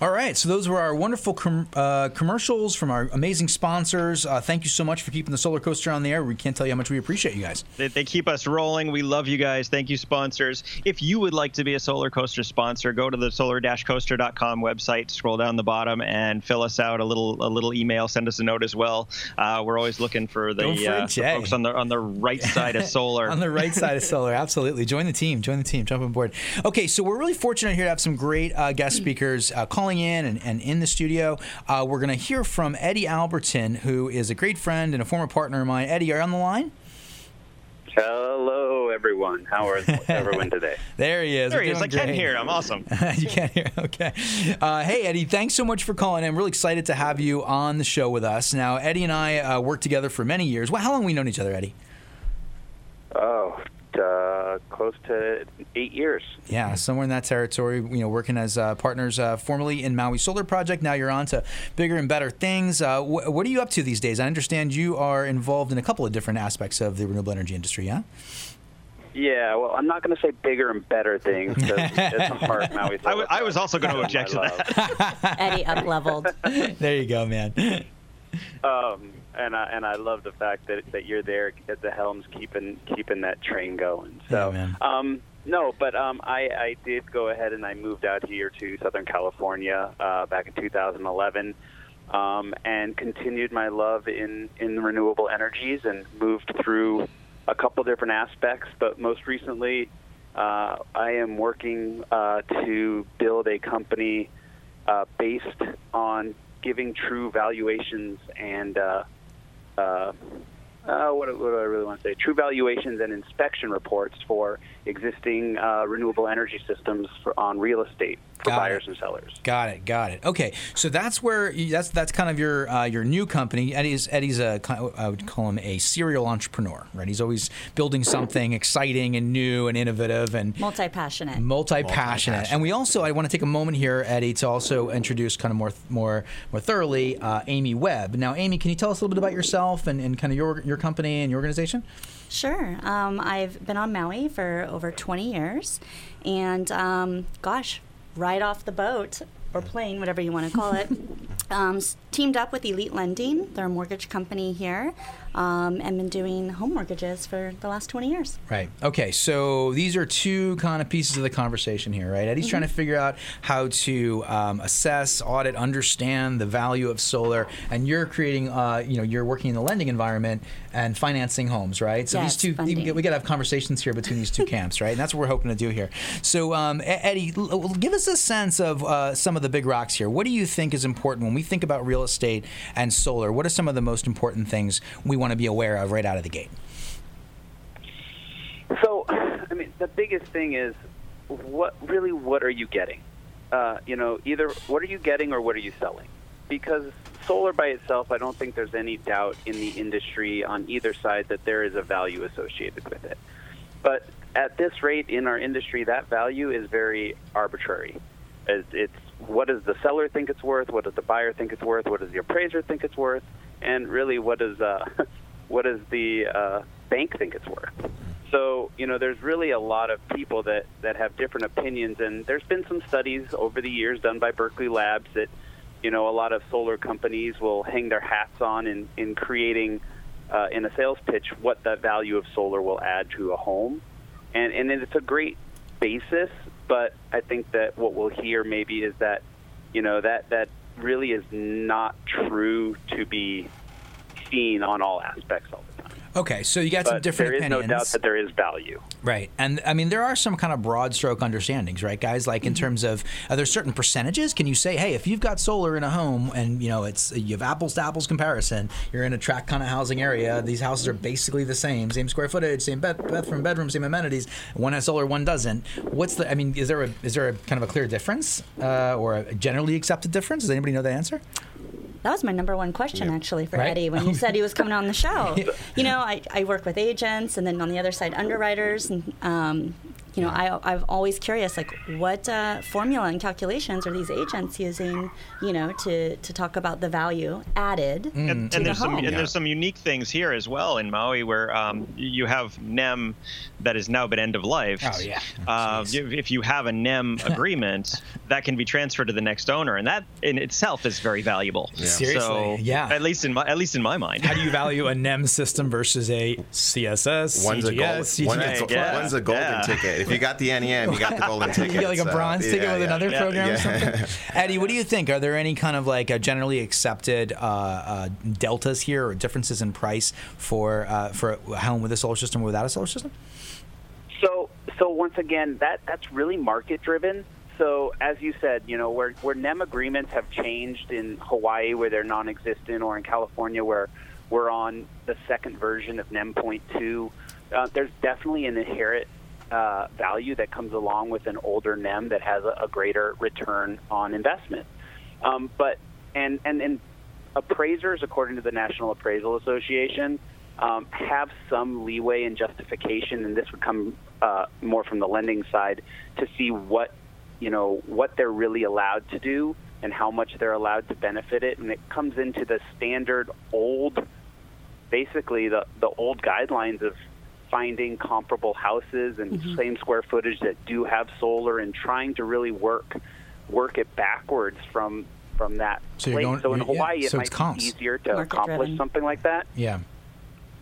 B: All right, so those were our wonderful com- uh, commercials from our amazing sponsors. Uh, thank you so much for keeping the solar coaster on the air. We can't tell you how much we appreciate you guys.
C: They, they keep us rolling. We love you guys. Thank you, sponsors. If you would like to be a solar coaster sponsor, go to the solar-coaster.com website, scroll down the bottom, and fill us out a little a little email. Send us a note as well. Uh, we're always looking for the, uh,
B: Jay.
C: folks on the on the right side of solar.
B: on the right side of solar. Absolutely. Join the team. Join the team. Jump on board. Okay, so we're really fortunate here to have some great uh, guest speakers uh, calling in and, and in the studio. Uh, we're going to hear from Eddie Alberton, who is a great friend and a former partner of mine. Eddie, are you on the line?
H: Hello, everyone. How are everyone today?
B: There he is.
C: there he
B: We're
C: is. I
B: doing
C: can
B: great.
C: hear him. Awesome.
B: you can't hear. Okay. Uh, hey, Eddie, thanks so much for calling. I'm really excited to have you on the show with us. Now, Eddie and I uh, worked together for many years. Well, how long have we known each other, Eddie?
H: Oh, uh, close to eight years.
B: Yeah, somewhere in that territory. You know, working as uh, partners uh, formerly in Maui Solar Project. Now you're on to bigger and better things. Uh, wh- what are you up to these days? I understand you are involved in a couple of different aspects of the renewable energy industry. Yeah.
H: Yeah, well, I'm not going to say bigger and better things because it's a heart Maui.
C: I, w- I was also going to object to that.
D: Eddie up leveled.
B: there you go, man.
H: Um, and I and I love the fact that that you're there at the helms, keeping keeping that train going. So,
B: Yeah,
H: um, no, but um, I I did go ahead and I moved out here to Southern California uh, back in 2011. Um, and continued my love in, in renewable energies and moved through a couple different aspects, but most recently, uh, I am working uh, to build a company uh, based on giving true valuations and uh, uh, uh, what, what do I really want to say? True valuations and inspection reports for existing uh, renewable energy systems for, on real estate for
B: Got it.
H: buyers and sellers.
B: Got it. Got it. Okay, so that's where you, that's that's kind of your uh, your new company. Eddie's Eddie's a ki- I would call him a serial entrepreneur, right? He's always building something exciting and new and innovative and
D: Multi passionate.
B: multi-passionate. And we also, I want to take a moment here, Eddie, to also introduce kind of more, more, more thoroughly uh, Amy Webb. Now, Amy, can you tell us a little bit about yourself and, and kind of your your company and your organization?
D: Sure. Um, I've been on Maui for over 20 years. And gosh, gosh, right off the boat or plane, whatever you want to call it, um, teamed up with Elite Lending. They're a mortgage company here um, and been doing home mortgages for the last 20 years.
B: Right. Okay. So these are two kind of pieces of the conversation here, right? Eddie's trying to figure out how to um, assess, audit, understand the value of solar, and you're creating, uh, you know, you're working in the lending environment and financing homes, right? So
D: Yes,
B: these two, we got to have conversations here between these two camps, right? And that's what we're hoping to do here. So, um, Eddie, give us a sense of uh, some of the big rocks here. What do you think is important when we think about real estate and solar? What are some of the most important things we want to be aware of right out of the gate?
H: So, I mean, the biggest thing is what really what are you getting? Uh, you know, either what are you getting or what are you selling? Because solar by itself, I don't think there's any doubt in the industry on either side that there is a value associated with it. But at this rate in our industry, that value is very arbitrary. It's, it's what does the seller think it's worth? What does the buyer think it's worth? What does the appraiser think it's worth? And really, what does uh, what does the uh, bank think it's worth? So, you know, there's really a lot of people that, that have different opinions, and there's been some studies over the years done by Berkeley Labs that, you know, a lot of solar companies will hang their hats on in, in creating uh, in a sales pitch what the value of solar will add to a home, and and it's a great basis. But I think that what we'll hear maybe is that you know that that really is not true to be seen on all aspects of.
B: Okay, so you got some
H: But
B: different
H: there is
B: opinions.
H: no doubt that there is value.
B: Right. And I mean, there are some kind of broad stroke understandings, right, guys? Like in terms of, are there certain percentages? Can you say, hey, if you've got solar in a home and, you know, it's, you have apples to apples comparison, you're in a tract kind of housing area, these houses are basically the same, same square footage, same bed, bathroom, bedroom, same amenities. One has solar, one doesn't. What's the, I mean, is there a, is there a kind of a clear difference uh, or a generally accepted difference? Does anybody know the answer?
D: That was my number one question, actually, for
B: Right?
D: Eddie when you said he was coming on the show. You know, I, I work with agents, and then on the other side, underwriters, and um, you know, I, I'm always curious, like, what uh, formula and calculations are these agents using, you know, to, to talk about the value added
C: and,
D: to
C: and
D: the
C: there's some
D: home?
C: and there's some unique things here as well in Maui where um, you have NEM that has now been end of life.
B: Oh, yeah.
C: Uh, if if you have a NEM agreement, that can be transferred to the next owner, and that in itself is very valuable.
B: Seriously,
C: So,
B: yeah.
C: At least in my at least in my mind.
B: How do you value a NEM system versus a CSS,
E: One's a, gold,
B: CGS,
E: one's,
B: CGS?
E: a,
C: Yeah.
E: one's a golden
C: Yeah.
E: ticket. If you got the NEM, you got the golden ticket.
B: You get like a
E: so,
B: bronze ticket
E: yeah,
B: with
E: yeah.
B: another
C: Yeah.
B: program or something. Eddie, what do you think? Are there any kind of like uh, generally accepted uh, uh, deltas here or differences in price for uh, for a home with a solar system or without a solar system?
H: So, so once again, that that's really market driven. So, as you said, you know, where where NEM agreements have changed in Hawaii, where they're non-existent, or in California, where we're on the second version of NEM point two, uh, there's definitely an inherent uh, value that comes along with an older NEM that has a, a greater return on investment. Um, but and and and appraisers, according to the National Appraisal Association, um, have some leeway and justification, and this would come uh, more from the lending side to see what you know what they're really allowed to do and how much they're allowed to benefit it, and it comes into the standard old, basically the the old guidelines of finding comparable houses and same square footage that do have solar and trying to really work work it backwards from from that
B: So you're
H: place.
B: going-
H: so in
B: you're- yeah,
H: Hawaii, it
B: so
H: might
B: it's comps.
H: be easier to
D: Market
H: accomplish
D: driven.
H: something like that.
B: Yeah.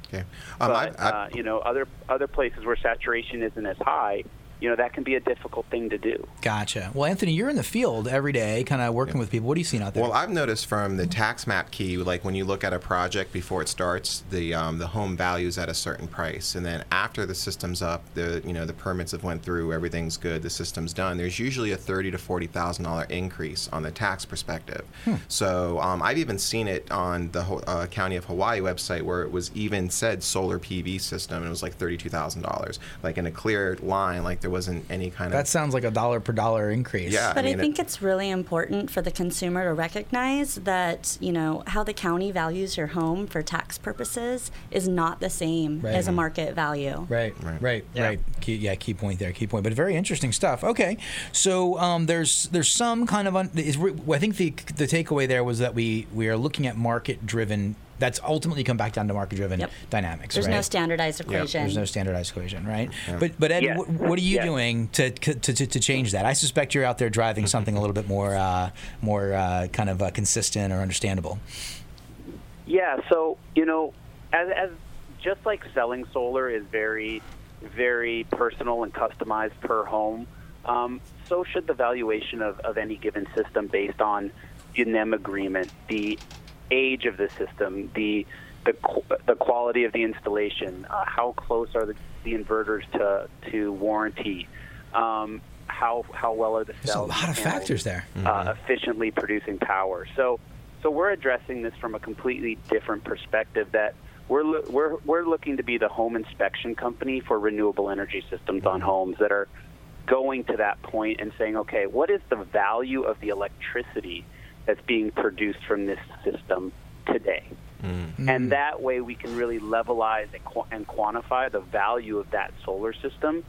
E: Okay. Um, I, I,
H: uh, you know, other other places where saturation isn't as high, you know, that can be a difficult thing to do.
B: Gotcha. Well, Anthony, you're in the field every day, kind of working with people. What are you seeing out there?
E: Well, I've noticed from the tax map key, like when you look at a project before it starts, the um, the home values at a certain price, and then after the system's up, the you know the permits have went through, everything's good, the system's done. There's usually a thirty to forty thousand dollar increase on the tax perspective. So um, I've even seen it on the uh, County of Hawaii website where it was even said solar PV system, and it was like thirty two thousand dollars, like in a clear line, like there wasn't any kind of.
B: that sounds like a dollar per dollar increase.
E: Yeah.
D: But I,
E: mean, it-
D: think it's really important for the consumer to recognize that, you know, how the county values your home for tax purposes is not the same
B: Right.
D: as a market value.
B: Right, right, right,
C: Yeah.
B: Key, yeah, key point there, key point. But very interesting stuff. Okay, so um, there's there's some kind of un- is, I think the the takeaway there was that we we are looking at market driven. That's ultimately come back down to market driven
D: Yep.
B: dynamics.
D: There's
B: right?
D: no standardized equation.
B: There's no standardized equation, right? But but Ed,
H: Yes.
B: what, what are you
H: Yes.
B: doing to, to, to, to change that? I suspect you're out there driving something a little bit more uh, more uh, kind of uh, consistent or understandable.
H: Yeah, so you know, as, as just like selling solar is very, very personal and customized per home, um, so should the valuation of, of any given system based on the NEM agreement, the age of the system, the the, the quality of the installation, uh, how close are the, the inverters to to warranty, um, how how well are the
B: There's a lot of
H: panels,
B: factors there.
H: uh, efficiently producing power. So, so we're addressing this from a completely different perspective. That we're lo- we're we're looking to be the home inspection company for renewable energy systems on homes that are going to that point and saying, okay, what is the value of the electricity that's being produced from this system today? Mm-hmm. And that way, we can really levelize and, and quantify the value of that solar system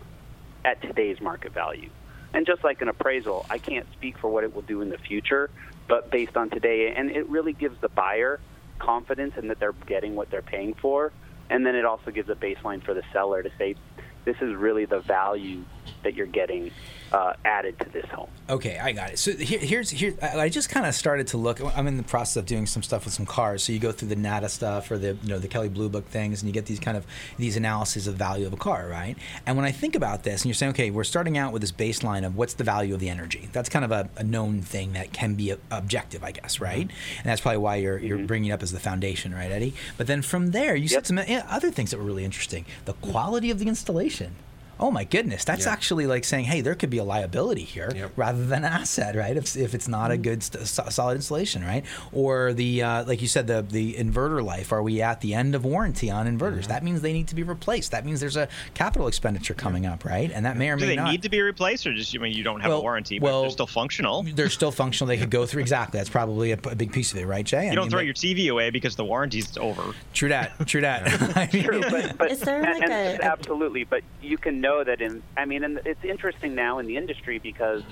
H: at today's market value. And just like an appraisal, I can't speak for what it will do in the future, but based on today, and it really gives the buyer confidence in that they're getting what they're paying for. And then it also gives a baseline for the seller to say, this is really the value that you're getting uh, added to this home.
B: Okay, I got it. So here, here's here. I just kind of started to look. I'm in the process of doing some stuff with some cars. So you go through the NADA stuff or the you know the Kelley Blue Book things, and you get these kind of these analyses of value of a car, right? And when I think about this, and you're saying, okay, we're starting out with this baseline of what's the value of the energy. That's kind of a, a known thing that can be a, objective, I guess, right? Mm-hmm. And that's probably why you're you're mm-hmm. bringing it up as the foundation, right, Eddie? But then from there, you said some eh, other things that were really interesting. The quality of the installation. Oh my goodness, that's
E: Yeah.
B: actually like saying, hey, there could be a liability here
E: Yep.
B: rather than an asset, right? If, if it's not a
H: Mm-hmm.
B: good st- solid installation, right? Or the uh, like you said, the the inverter life. Are we at the end of warranty on inverters?
E: Mm-hmm.
B: That means they need to be replaced. That means there's a capital expenditure coming up, right? And that may or
C: Do
B: may
C: they
B: not.
C: need to be replaced, or just I mean you don't have
B: Well-
C: a warranty, but
B: well,
C: they're still functional?
B: they're still functional. They could go through exactly. That's probably a, a big piece of it, right, Jay? I
C: You don't
B: mean,
C: throw
B: but-
C: your TV away because the warranty's over.
B: True that. True that. I mean,
H: True, but, but
D: Is there
H: and-
D: like
H: and
D: a-
H: absolutely? But you can know that in. I mean, and it's interesting now in the industry because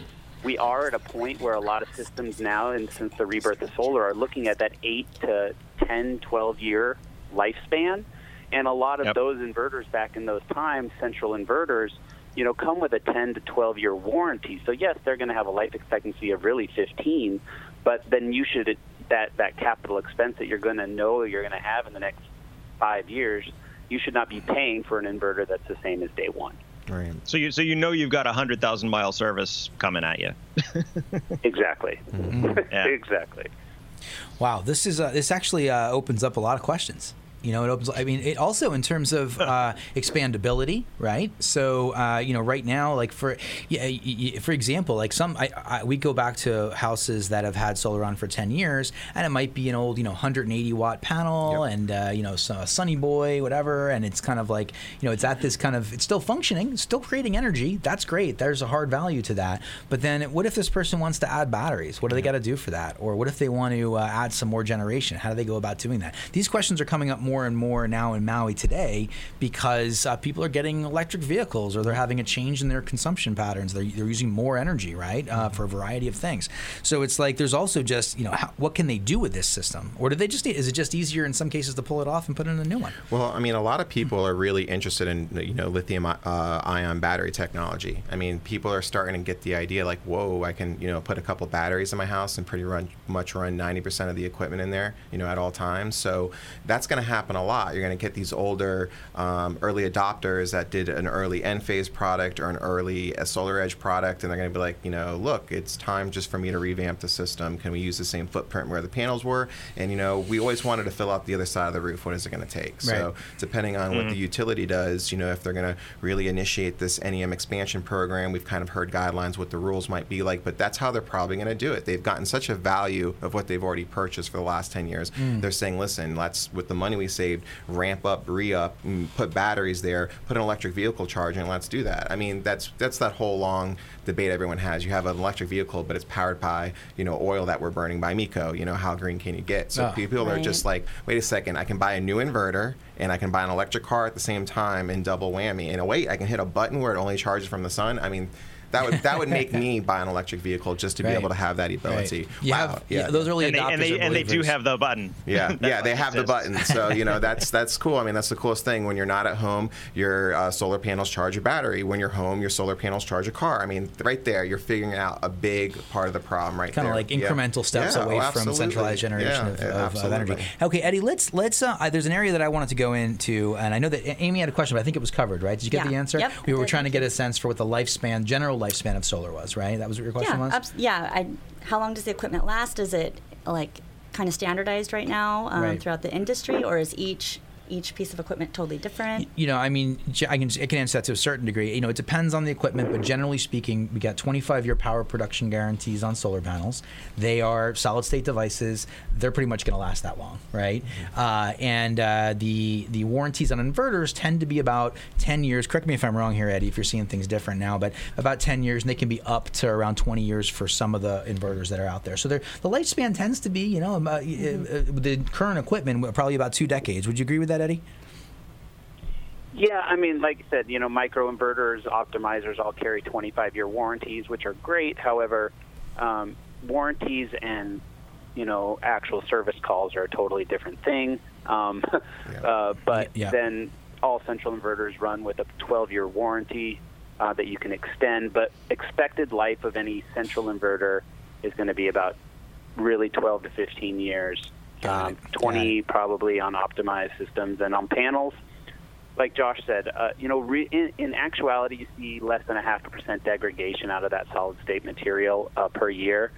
H: we are at a point where a lot of systems now, and since the rebirth of solar, are looking at that eight to 10, 12 year lifespan, and a lot of
C: Yep.
H: those inverters back in those times, central inverters. You know, come with a 10 to 12 year warranty. So yes, they're going to have a life expectancy of really 15, but then you should that that capital expense that you're going to know you're going to have in the next five years, you should not be paying for an inverter that's the same as day one.
E: Right.
C: So you so you know you've got a hundred thousand mile service coming at you.
H: Exactly.
C: Yeah.
H: exactly.
B: Wow, this is uh, this actually uh, opens up a lot of questions. You know, it opens. I mean, it also in terms of uh, expandability, right? So, uh, you know, right now, like for yeah, y- y- for example, like some, I, I, we go back to houses that have had solar on for ten years, and it might be an old, you know, 180 watt panel,
E: Yep.
B: and uh, you know, so a Sunny Boy, whatever, and it's kind of like, you know, it's at this kind of, it's still functioning, it's still creating energy. That's great. There's a hard value to that. But then, what if this person wants to add batteries? What do they got to do for that? Or what if they want to uh, add some more generation? How do they go about doing that? These questions are coming up more and more now in Maui today because uh, people are getting electric vehicles or they're having a change in their consumption patterns. They're, they're using more energy, right, uh, for a variety of things. So it's like there's also just you know how, what can they do with this system, or do they just need? is it just easier in some cases to pull it off and put in a new one?
E: Well, I mean, a lot of people are really interested in you know lithium uh, ion battery technology. I mean, people are starting to get the idea like, whoa, I can you know put a couple batteries in my house and pretty run, much run 90% of the equipment in there, you know, at all times. So that's going to happen a lot. You're going to get these older um, early adopters that did an early Enphase product or an early uh, SolarEdge product, and they're going to be like, you know, look, it's time just for me to revamp the system. Can we use the same footprint where the panels were? And you know, we always wanted to fill out the other side of the roof. What is it going to take? So depending on what the utility does, you know, if they're going to really initiate this NEM expansion program, we've kind of heard guidelines what the rules might be like, but that's how they're probably going to do it. They've gotten such a value of what they've already purchased for the last 10 years. They're saying, listen, let's, with the money we saved, ramp up, re up, put batteries there, put an electric vehicle charging, and let's do that. I mean, that's, that's that whole long debate everyone has. You have an electric vehicle, but it's powered by, you know, oil that we're burning by MECO. You know, how green can you get? So
B: Ah.
E: people are just like, wait a second, I can buy a new inverter and I can buy an electric car at the same time and double whammy. And wait, I can hit a button where it only charges from the sun. I mean, that would that would make me buy an electric vehicle just to be able to have that ability.
B: Right. You
E: wow.
B: have yeah. those early
C: And they,
B: adopters
C: and they, and they do have the button.
E: Yeah, yeah, they have the
C: exists.
E: button. So you know that's that's cool. I mean, that's the coolest thing. When you're not at home, your uh, solar panels charge your battery. When you're home, your solar panels charge a car. I mean, right there, you're figuring out a big part of the problem right
B: kind of
E: there.
B: like
E: Yeah.
B: incremental steps
E: Yeah,
B: away
E: oh,
B: from centralized generation
E: Yeah,
B: of,
E: yeah,
B: of, of energy. Okay, Eddie, let's let's. Uh, I- there's an area that I wanted to go into, and I know that Amy had a question, but I think it was covered, right? Did you get
D: Yeah.
B: the answer?
D: Yep,
B: we
D: I
B: were
D: did.
B: trying to get a sense for what the lifespan, general lifespan of solar was, right? That was what your question
D: yeah,
B: was.
D: abs- yeah. I, how long does the equipment last? Is it like kind of standardized right now um,
B: Right.
D: throughout the industry, or is each each piece of equipment totally different?
B: You know, I mean, ge- I can I can answer that to a certain degree. You know, it depends on the equipment, but generally speaking, we got 25 year power production guarantees on solar panels. They are solid state devices. They're pretty much going to last that long, right? Uh, and uh, the the warranties on inverters tend to be about 10 years. Correct me if I'm wrong here, Eddie, if you're seeing things different now, but about 10 years, and they can be up to around 20 years for some of the inverters that are out there. So the lifespan tends to be, you know, about, uh, uh, the current equipment probably about two decades. Would you agree with that, Eddie?
H: Yeah, I mean, like I said, you know, microinverters, optimizers all carry 25 year warranties, which are great. However, um, warranties and you know actual service calls are a totally different thing. Um, uh, but
B: Yeah.
H: then all central inverters run with a 12 year warranty. uh, that you can extend. But expected life of any central inverter is going to be about really 12 to 15 years. Um,
B: it.
H: 20 probably on optimized systems and on panels. Like Josh said, uh, you know, re- in, in actuality, you see less than a half a percent degradation out of that solid state material uh, per year.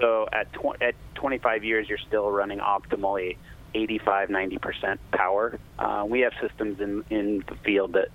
H: So at, tw- at 25 years, you're still running optimally 85, 90% power. Uh, we have systems in, in the field that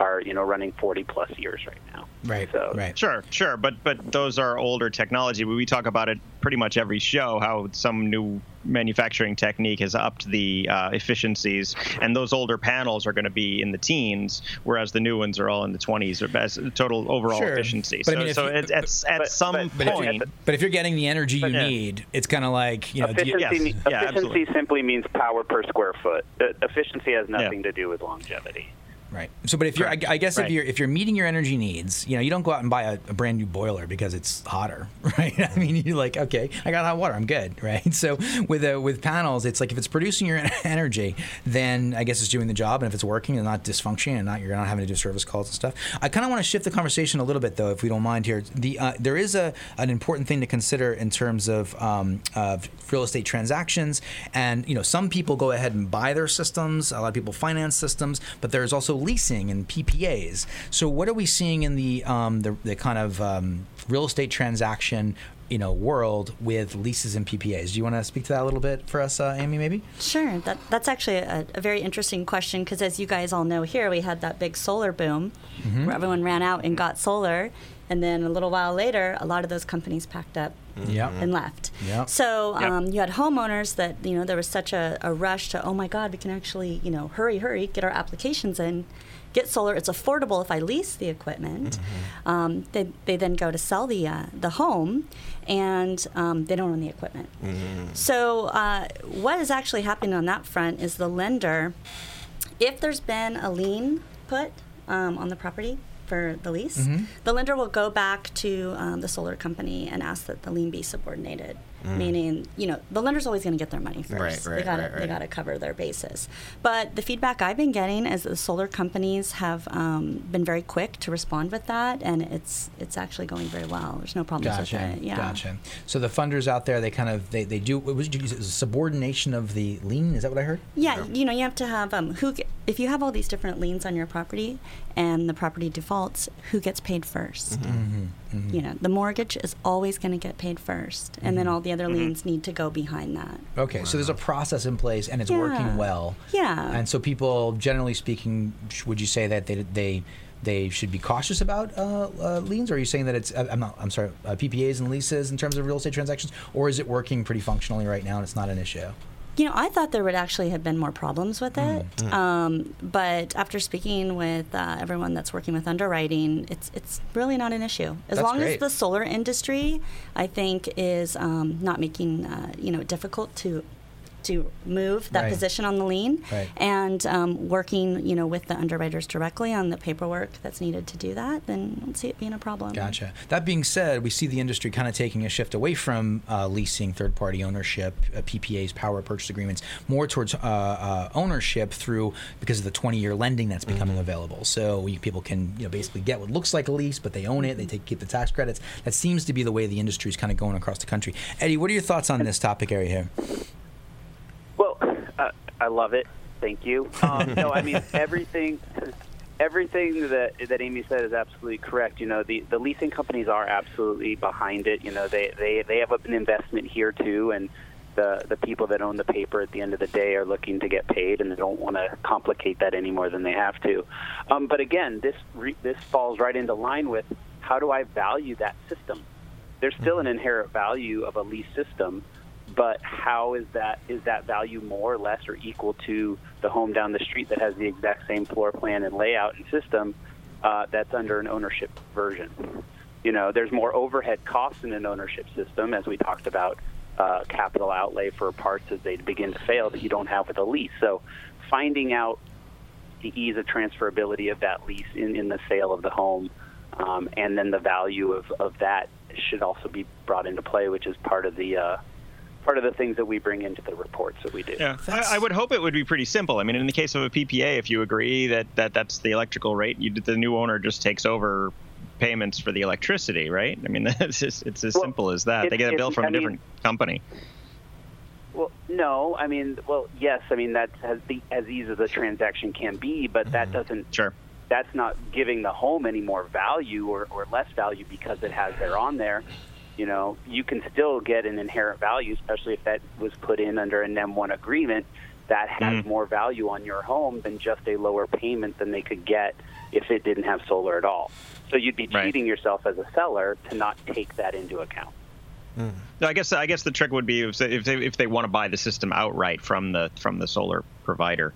H: are, you know, running 40 plus years right now.
B: Right.
H: So-
B: Right.
C: Sure, sure, but but those are older technology. We talk about it pretty much every show. How some new manufacturing technique has upped the uh, efficiencies, and those older panels are going to be in the teens, whereas the new ones are all in the 20s or as total overall
B: Sure.
C: efficiency.
B: But I
C: so
B: mean,
C: so
B: you-
C: at, at, at
H: but-
C: some
H: but- but if
C: point,
B: But if you're getting the energy you
C: yeah.
B: need, it's kind of like you know. do you-
H: Efficiency,
C: Yes. Yeah,
H: efficiency
C: absolutely.
H: simply means power per square foot. Uh, efficiency has nothing to do with longevity.
B: Right. So, but if you're, I, I guess if you're if you're meeting your energy needs, you know, you don't go out and buy a, a brand new boiler because it's hotter, right? I mean, you're like, okay, I got hot water, I'm good, right? So with uh, with panels, it's like if it's producing your energy, then I guess it's doing the job, and if it's working and not dysfunctioning, and not you're not having to do service calls and stuff. I kind of want to shift the conversation a little bit, though, if we don't mind here. The uh, there is a an important thing to consider in terms of um, of real estate transactions, and you know, some people go ahead and buy their systems. A lot of people finance systems, but there's also leasing and PPAs. So, what are we seeing in the um, the, the kind of um, real estate transaction? You know, world with leases and PPAs. Do you want to speak to that a little bit for us, uh, Amy? Maybe.
D: Sure, that, that's actually a, a very interesting question because, as you guys all know, here we had that big solar boom
B: Mm-hmm.
D: where everyone ran out and got solar, and then a little while later, a lot of those companies packed up
B: Yeah.
D: and left.
B: Yeah.
D: So
C: Yep.
D: um, you had homeowners that you know there was such a, a rush to oh my god we can actually you know hurry hurry get our applications in, get solar. It's affordable if I lease the equipment. Um, they they then go to sell the uh, the home, and um, they don't own the equipment. So uh, what is actually happening on that front is the lender, if there's been a lien put um, on the property for the lease, the lender will go back to um, the solar company and ask that the lien be subordinated. Meaning, you know, the lender's always going to get their money first.
E: Right,
D: they
E: right,
D: got to
E: right,
D: they got to cover their bases. But the feedback I've been getting is that the solar companies have um, been very quick to respond with that, and it's it's actually going very well. There's no problems
B: Gotcha.
D: with it. Yeah.
B: Gotcha. So the funders out there, they kind of they, they do. What was it, a subordination of the lien? Is that what I heard?
D: Yeah, you know, you have to have um, who if you have all these different liens on your property and the property defaults, who gets paid 1st
B: Mm-hmm.
D: You know, the mortgage is always going to get paid 1st and then all the other liens need to go behind that.
B: Okay, so there's a process in place and it's
D: Yeah.
B: working well.
D: Yeah.
B: And so people, generally speaking, would you say that they they they should be cautious about uh, uh, liens, or are you saying that it's uh, I'm not I'm sorry uh, PPAs and leases in terms of real estate transactions, or is it working pretty functionally right now and it's not an issue?
D: You know, I thought there would actually have been more problems with it,
B: Mm.
D: um, but after speaking with uh, everyone that's working with underwriting, it's it's really not an issue. As
B: That's
D: long
B: great.
D: as the solar industry, I think, is um, not making uh, you know difficult to to move that
B: Right.
D: position on the lien,
B: Right.
D: and um, working you know with the underwriters directly on the paperwork that's needed to do that, then I don't see it being a problem.
B: Gotcha. That being said, we see the industry kind of taking a shift away from uh, leasing, third-party ownership, uh, PPAs, power purchase agreements, more towards uh, uh, ownership through because of the 20-year lending that's becoming available. So we, people can, you know, basically get what looks like a lease, but they own it. They take keep the tax credits. That seems to be the way the industry is kind of going across the country. Eddie, what are your thoughts on this topic area here?
H: Uh, I love it. Thank you. Um, no, I mean everything. Everything that that Amy said is absolutely correct. You know, the, the leasing companies are absolutely behind it. You know, they, they, they have an investment here too, and the the people that own the paper at the end of the day are looking to get paid, and they don't want to complicate that any more than they have to. Um, but again, this re, this falls right into line with how do I value that system? There's still an inherent value of a lease system, but how is that is that value more or less or equal to the home down the street that has the exact same floor plan and layout and system uh, that's under an ownership version? You know there's more overhead costs in an ownership system as we talked about uh, capital outlay for parts as they begin to fail that you don't have with a lease. So finding out the ease of transferability of that lease in, in the sale of the home um, and then the value of, of that should also be brought into play which is part of the uh, part of the things that we bring into the reports that we do.
C: Yeah, I, I, would hope it would be pretty simple. I mean, in the case of a PPA, if you agree that, that that's the electrical rate, you, the new owner just takes over payments for the electricity, right? I mean, it's just, it's as well, simple as that. It, they get a bill from I a different mean, company.
H: Well, no, I mean, well, yes, I mean that's as the as easy as a transaction can be, but mm-hmm. that doesn't.
C: Sure.
H: That's not giving the home any more value or, or less value because it has their on there. You know, you can still get an inherent value, especially if that was put in under a NEM one agreement that has mm. more value on your home than just a lower payment than they could get if it didn't have solar at all. So you'd be cheating right. yourself as a seller to not take that into account.
C: Mm. I guess I guess the trick would be if they, if they, if they want to buy the system outright from the from the solar provider.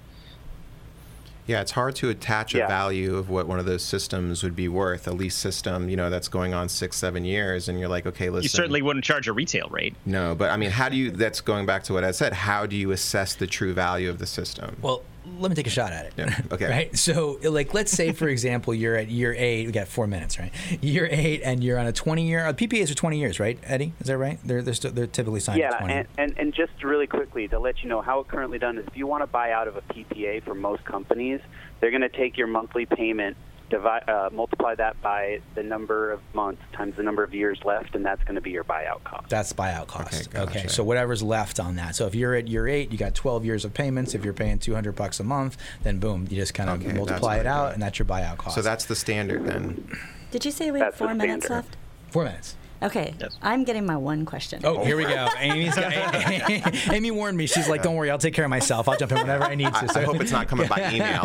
E: Yeah, it's hard to attach a yeah. value of what one of those systems would be worth. A lease system, you know, that's going on six, seven years, and you're like, okay, listen.
C: You certainly wouldn't charge a retail rate.
E: No, but I mean, how do you? That's going back to what I said. How do you assess the true value of the system?
B: Well, let me take a shot at it.
E: Yeah. Okay.
B: right. So, like, let's say, for example, you're at year eight. We got four minutes, right? Year eight, and you're on a 20 year. Uh, PPAs are 20 years, right, Eddie? Is that right? They're they're, st- they're typically signed.
H: Yeah, and, and and just really quickly to let you know how it's currently done is if you want to buy out of a PPA for most companies, they're going to take your monthly payment divide, uh, multiply that by the number of months times the number of years left, and that's going to be your buyout cost.
B: That's buyout cost. Okay, gotcha. okay, so whatever's left on that. So if you're at year eight, you got 12 years of payments. If you're paying 200 bucks a month, then boom, you just kind of okay, multiply it out, and that's your buyout cost.
E: So that's the standard then.
D: Did you say we have four minutes left?
B: Four minutes.
D: Okay, yes. I'm getting my one question.
B: Oh, here we go. Amy's got, Amy warned me. She's like, "Don't worry, I'll take care of myself. I'll jump in whenever I need to."
E: So. I, hope it's not coming by email.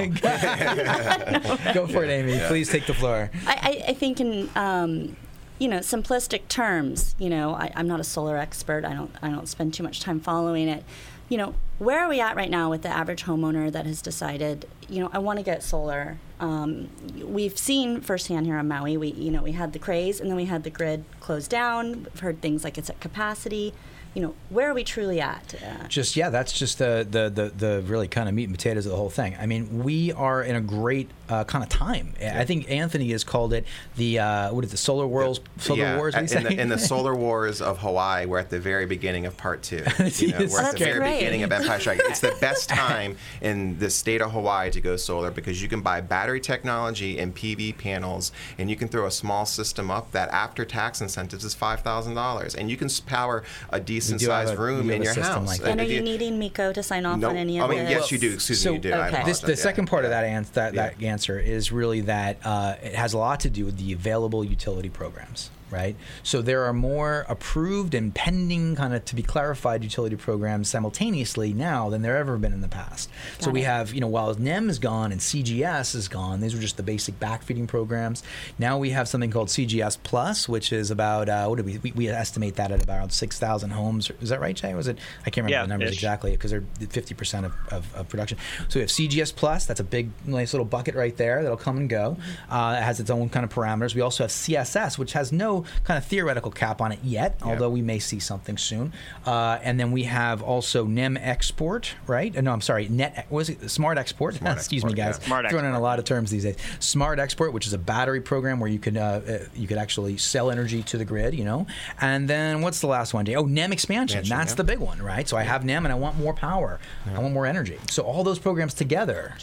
B: go for it, Amy. Yeah. Please take the floor.
D: I, I think in. Um, you know, simplistic terms. You know, I, I'm not a solar expert. I don't. I don't spend too much time following it you know, where are we at right now with the average homeowner that has decided, you know, I want to get solar? Um, we've seen firsthand here on Maui. We, you know, we had the craze, and then we had the grid closed down. We've heard things like it's at capacity you know, where are we truly at?
B: Uh, just yeah, that's just the, the the the really kind of meat and potatoes of the whole thing. I mean, we are in a great uh, kind of time. I think Anthony has called it the uh, what is the solar wars? Solar
E: yeah,
B: wars?
E: In the, in the, solar wars of Hawaii, we're at the very beginning of part two. You know, we're at the very great. beginning of Empire Strike. It's the best time in the state of Hawaii to go solar because you can buy battery technology and PV panels, and you can throw a small system up that after tax incentives is five thousand dollars, and you can power a decent sized room in your house.
D: Like and are you, you needing MECO to sign off no, on any of
E: I mean,
D: this?
E: yes, you do. Excuse
B: so,
E: me, you do.
B: Okay. This, the yeah. second part of that, answer, that, yeah. that answer is really that uh, it has a lot to do with the available utility programs right? So there are more approved and pending, kind of to be clarified utility programs simultaneously now than there ever been in the past. Got so it. we have, you know, while NEM is gone and CGS is gone, these were just the basic backfeeding programs. Now we have something called CGS Plus, which is about uh, what do we, we, we estimate that at about six thousand homes. Is that right, Jay? Was it? I can't remember yeah, the numbers ish. exactly because they're fifty percent of, of, of, production. So we have CGS Plus. That's a big, nice little bucket right there that'll come and go. Mm-hmm. Uh, it has its own kind of parameters. We also have CSS, which has no kind of theoretical cap on it yet, yeah. although we may see something soon. Uh, and then we have also NEM export, right? Uh, no, I'm sorry, net was it smart export? Smart Excuse export, me, guys.
C: Yeah. Smart
B: Throwing
C: export.
B: in a lot of terms these days. Smart export, which is a battery program where you could uh, uh, you could actually sell energy to the grid, you know. And then what's the last one? Oh, NEM expansion. expansion That's yeah. the big one, right? So I have NEM and I want more power. I want more energy. So all those programs together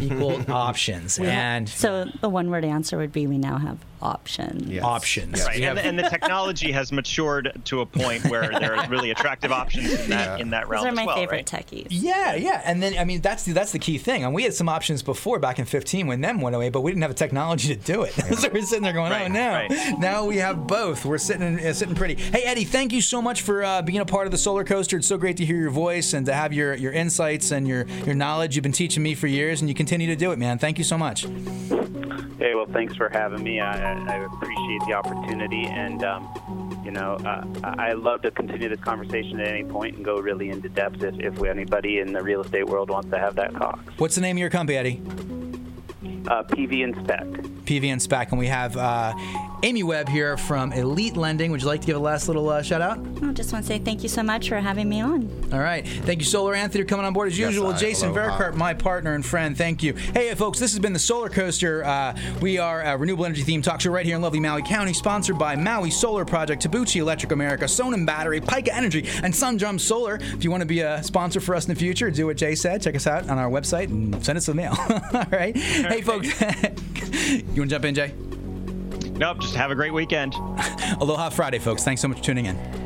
B: equal options. and
D: so the one word answer would be we now have options.
B: Yes. Options.
C: Yes. Right. And, the, and, the, technology has matured to a point where there are really attractive options in that yeah. in that realm.
D: Those are my
C: well,
D: favorite
C: right?
D: techies.
B: Yeah, yeah. And then I mean that's the, that's the key thing. And we had some options before back in 15 when them went away, but we didn't have a technology to do it. so we're sitting there going, oh, right, oh no. Right. Now we have both. We're sitting uh, sitting pretty. Hey Eddie, thank you so much for uh, being a part of the Solar Coaster. It's so great to hear your voice and to have your your insights and your your knowledge. You've been teaching me for years, and you continue to do it, man. Thank you so much.
H: Hey, well, thanks for having me. I, I appreciate the opportunity, and um, you know, uh, I love to continue this conversation at any point and go really into depth if, if anybody in the real estate world wants to have that talk.
B: What's the name of your company, Eddie?
H: Uh, PV and Spec.
B: PV and Spec, and we have uh, Amy Webb here from Elite Lending. Would you like to give a last little uh, shout out?
D: I just want to say thank you so much for having me on.
B: All right. Thank you, Solar Anthony, for coming on board as
E: Yes,
B: usual.
E: I-
B: Jason
E: aloha.
B: Verkart, my partner and friend. Thank you. Hey, folks, this has been the Solar Coaster. Uh, we are a renewable energy theme talk show right here in lovely Maui County, sponsored by Maui Solar Project, Tabuchi Electric America, Sonnen Battery, Pika Energy, and Sundrum Solar. If you want to be a sponsor for us in the future, do what Jay said. Check us out on our website and send us a mail. All right. Hey, folks. you want to jump in, Jay?
C: Nope, just have a great weekend.
B: Aloha Friday, folks. Thanks so much for tuning in.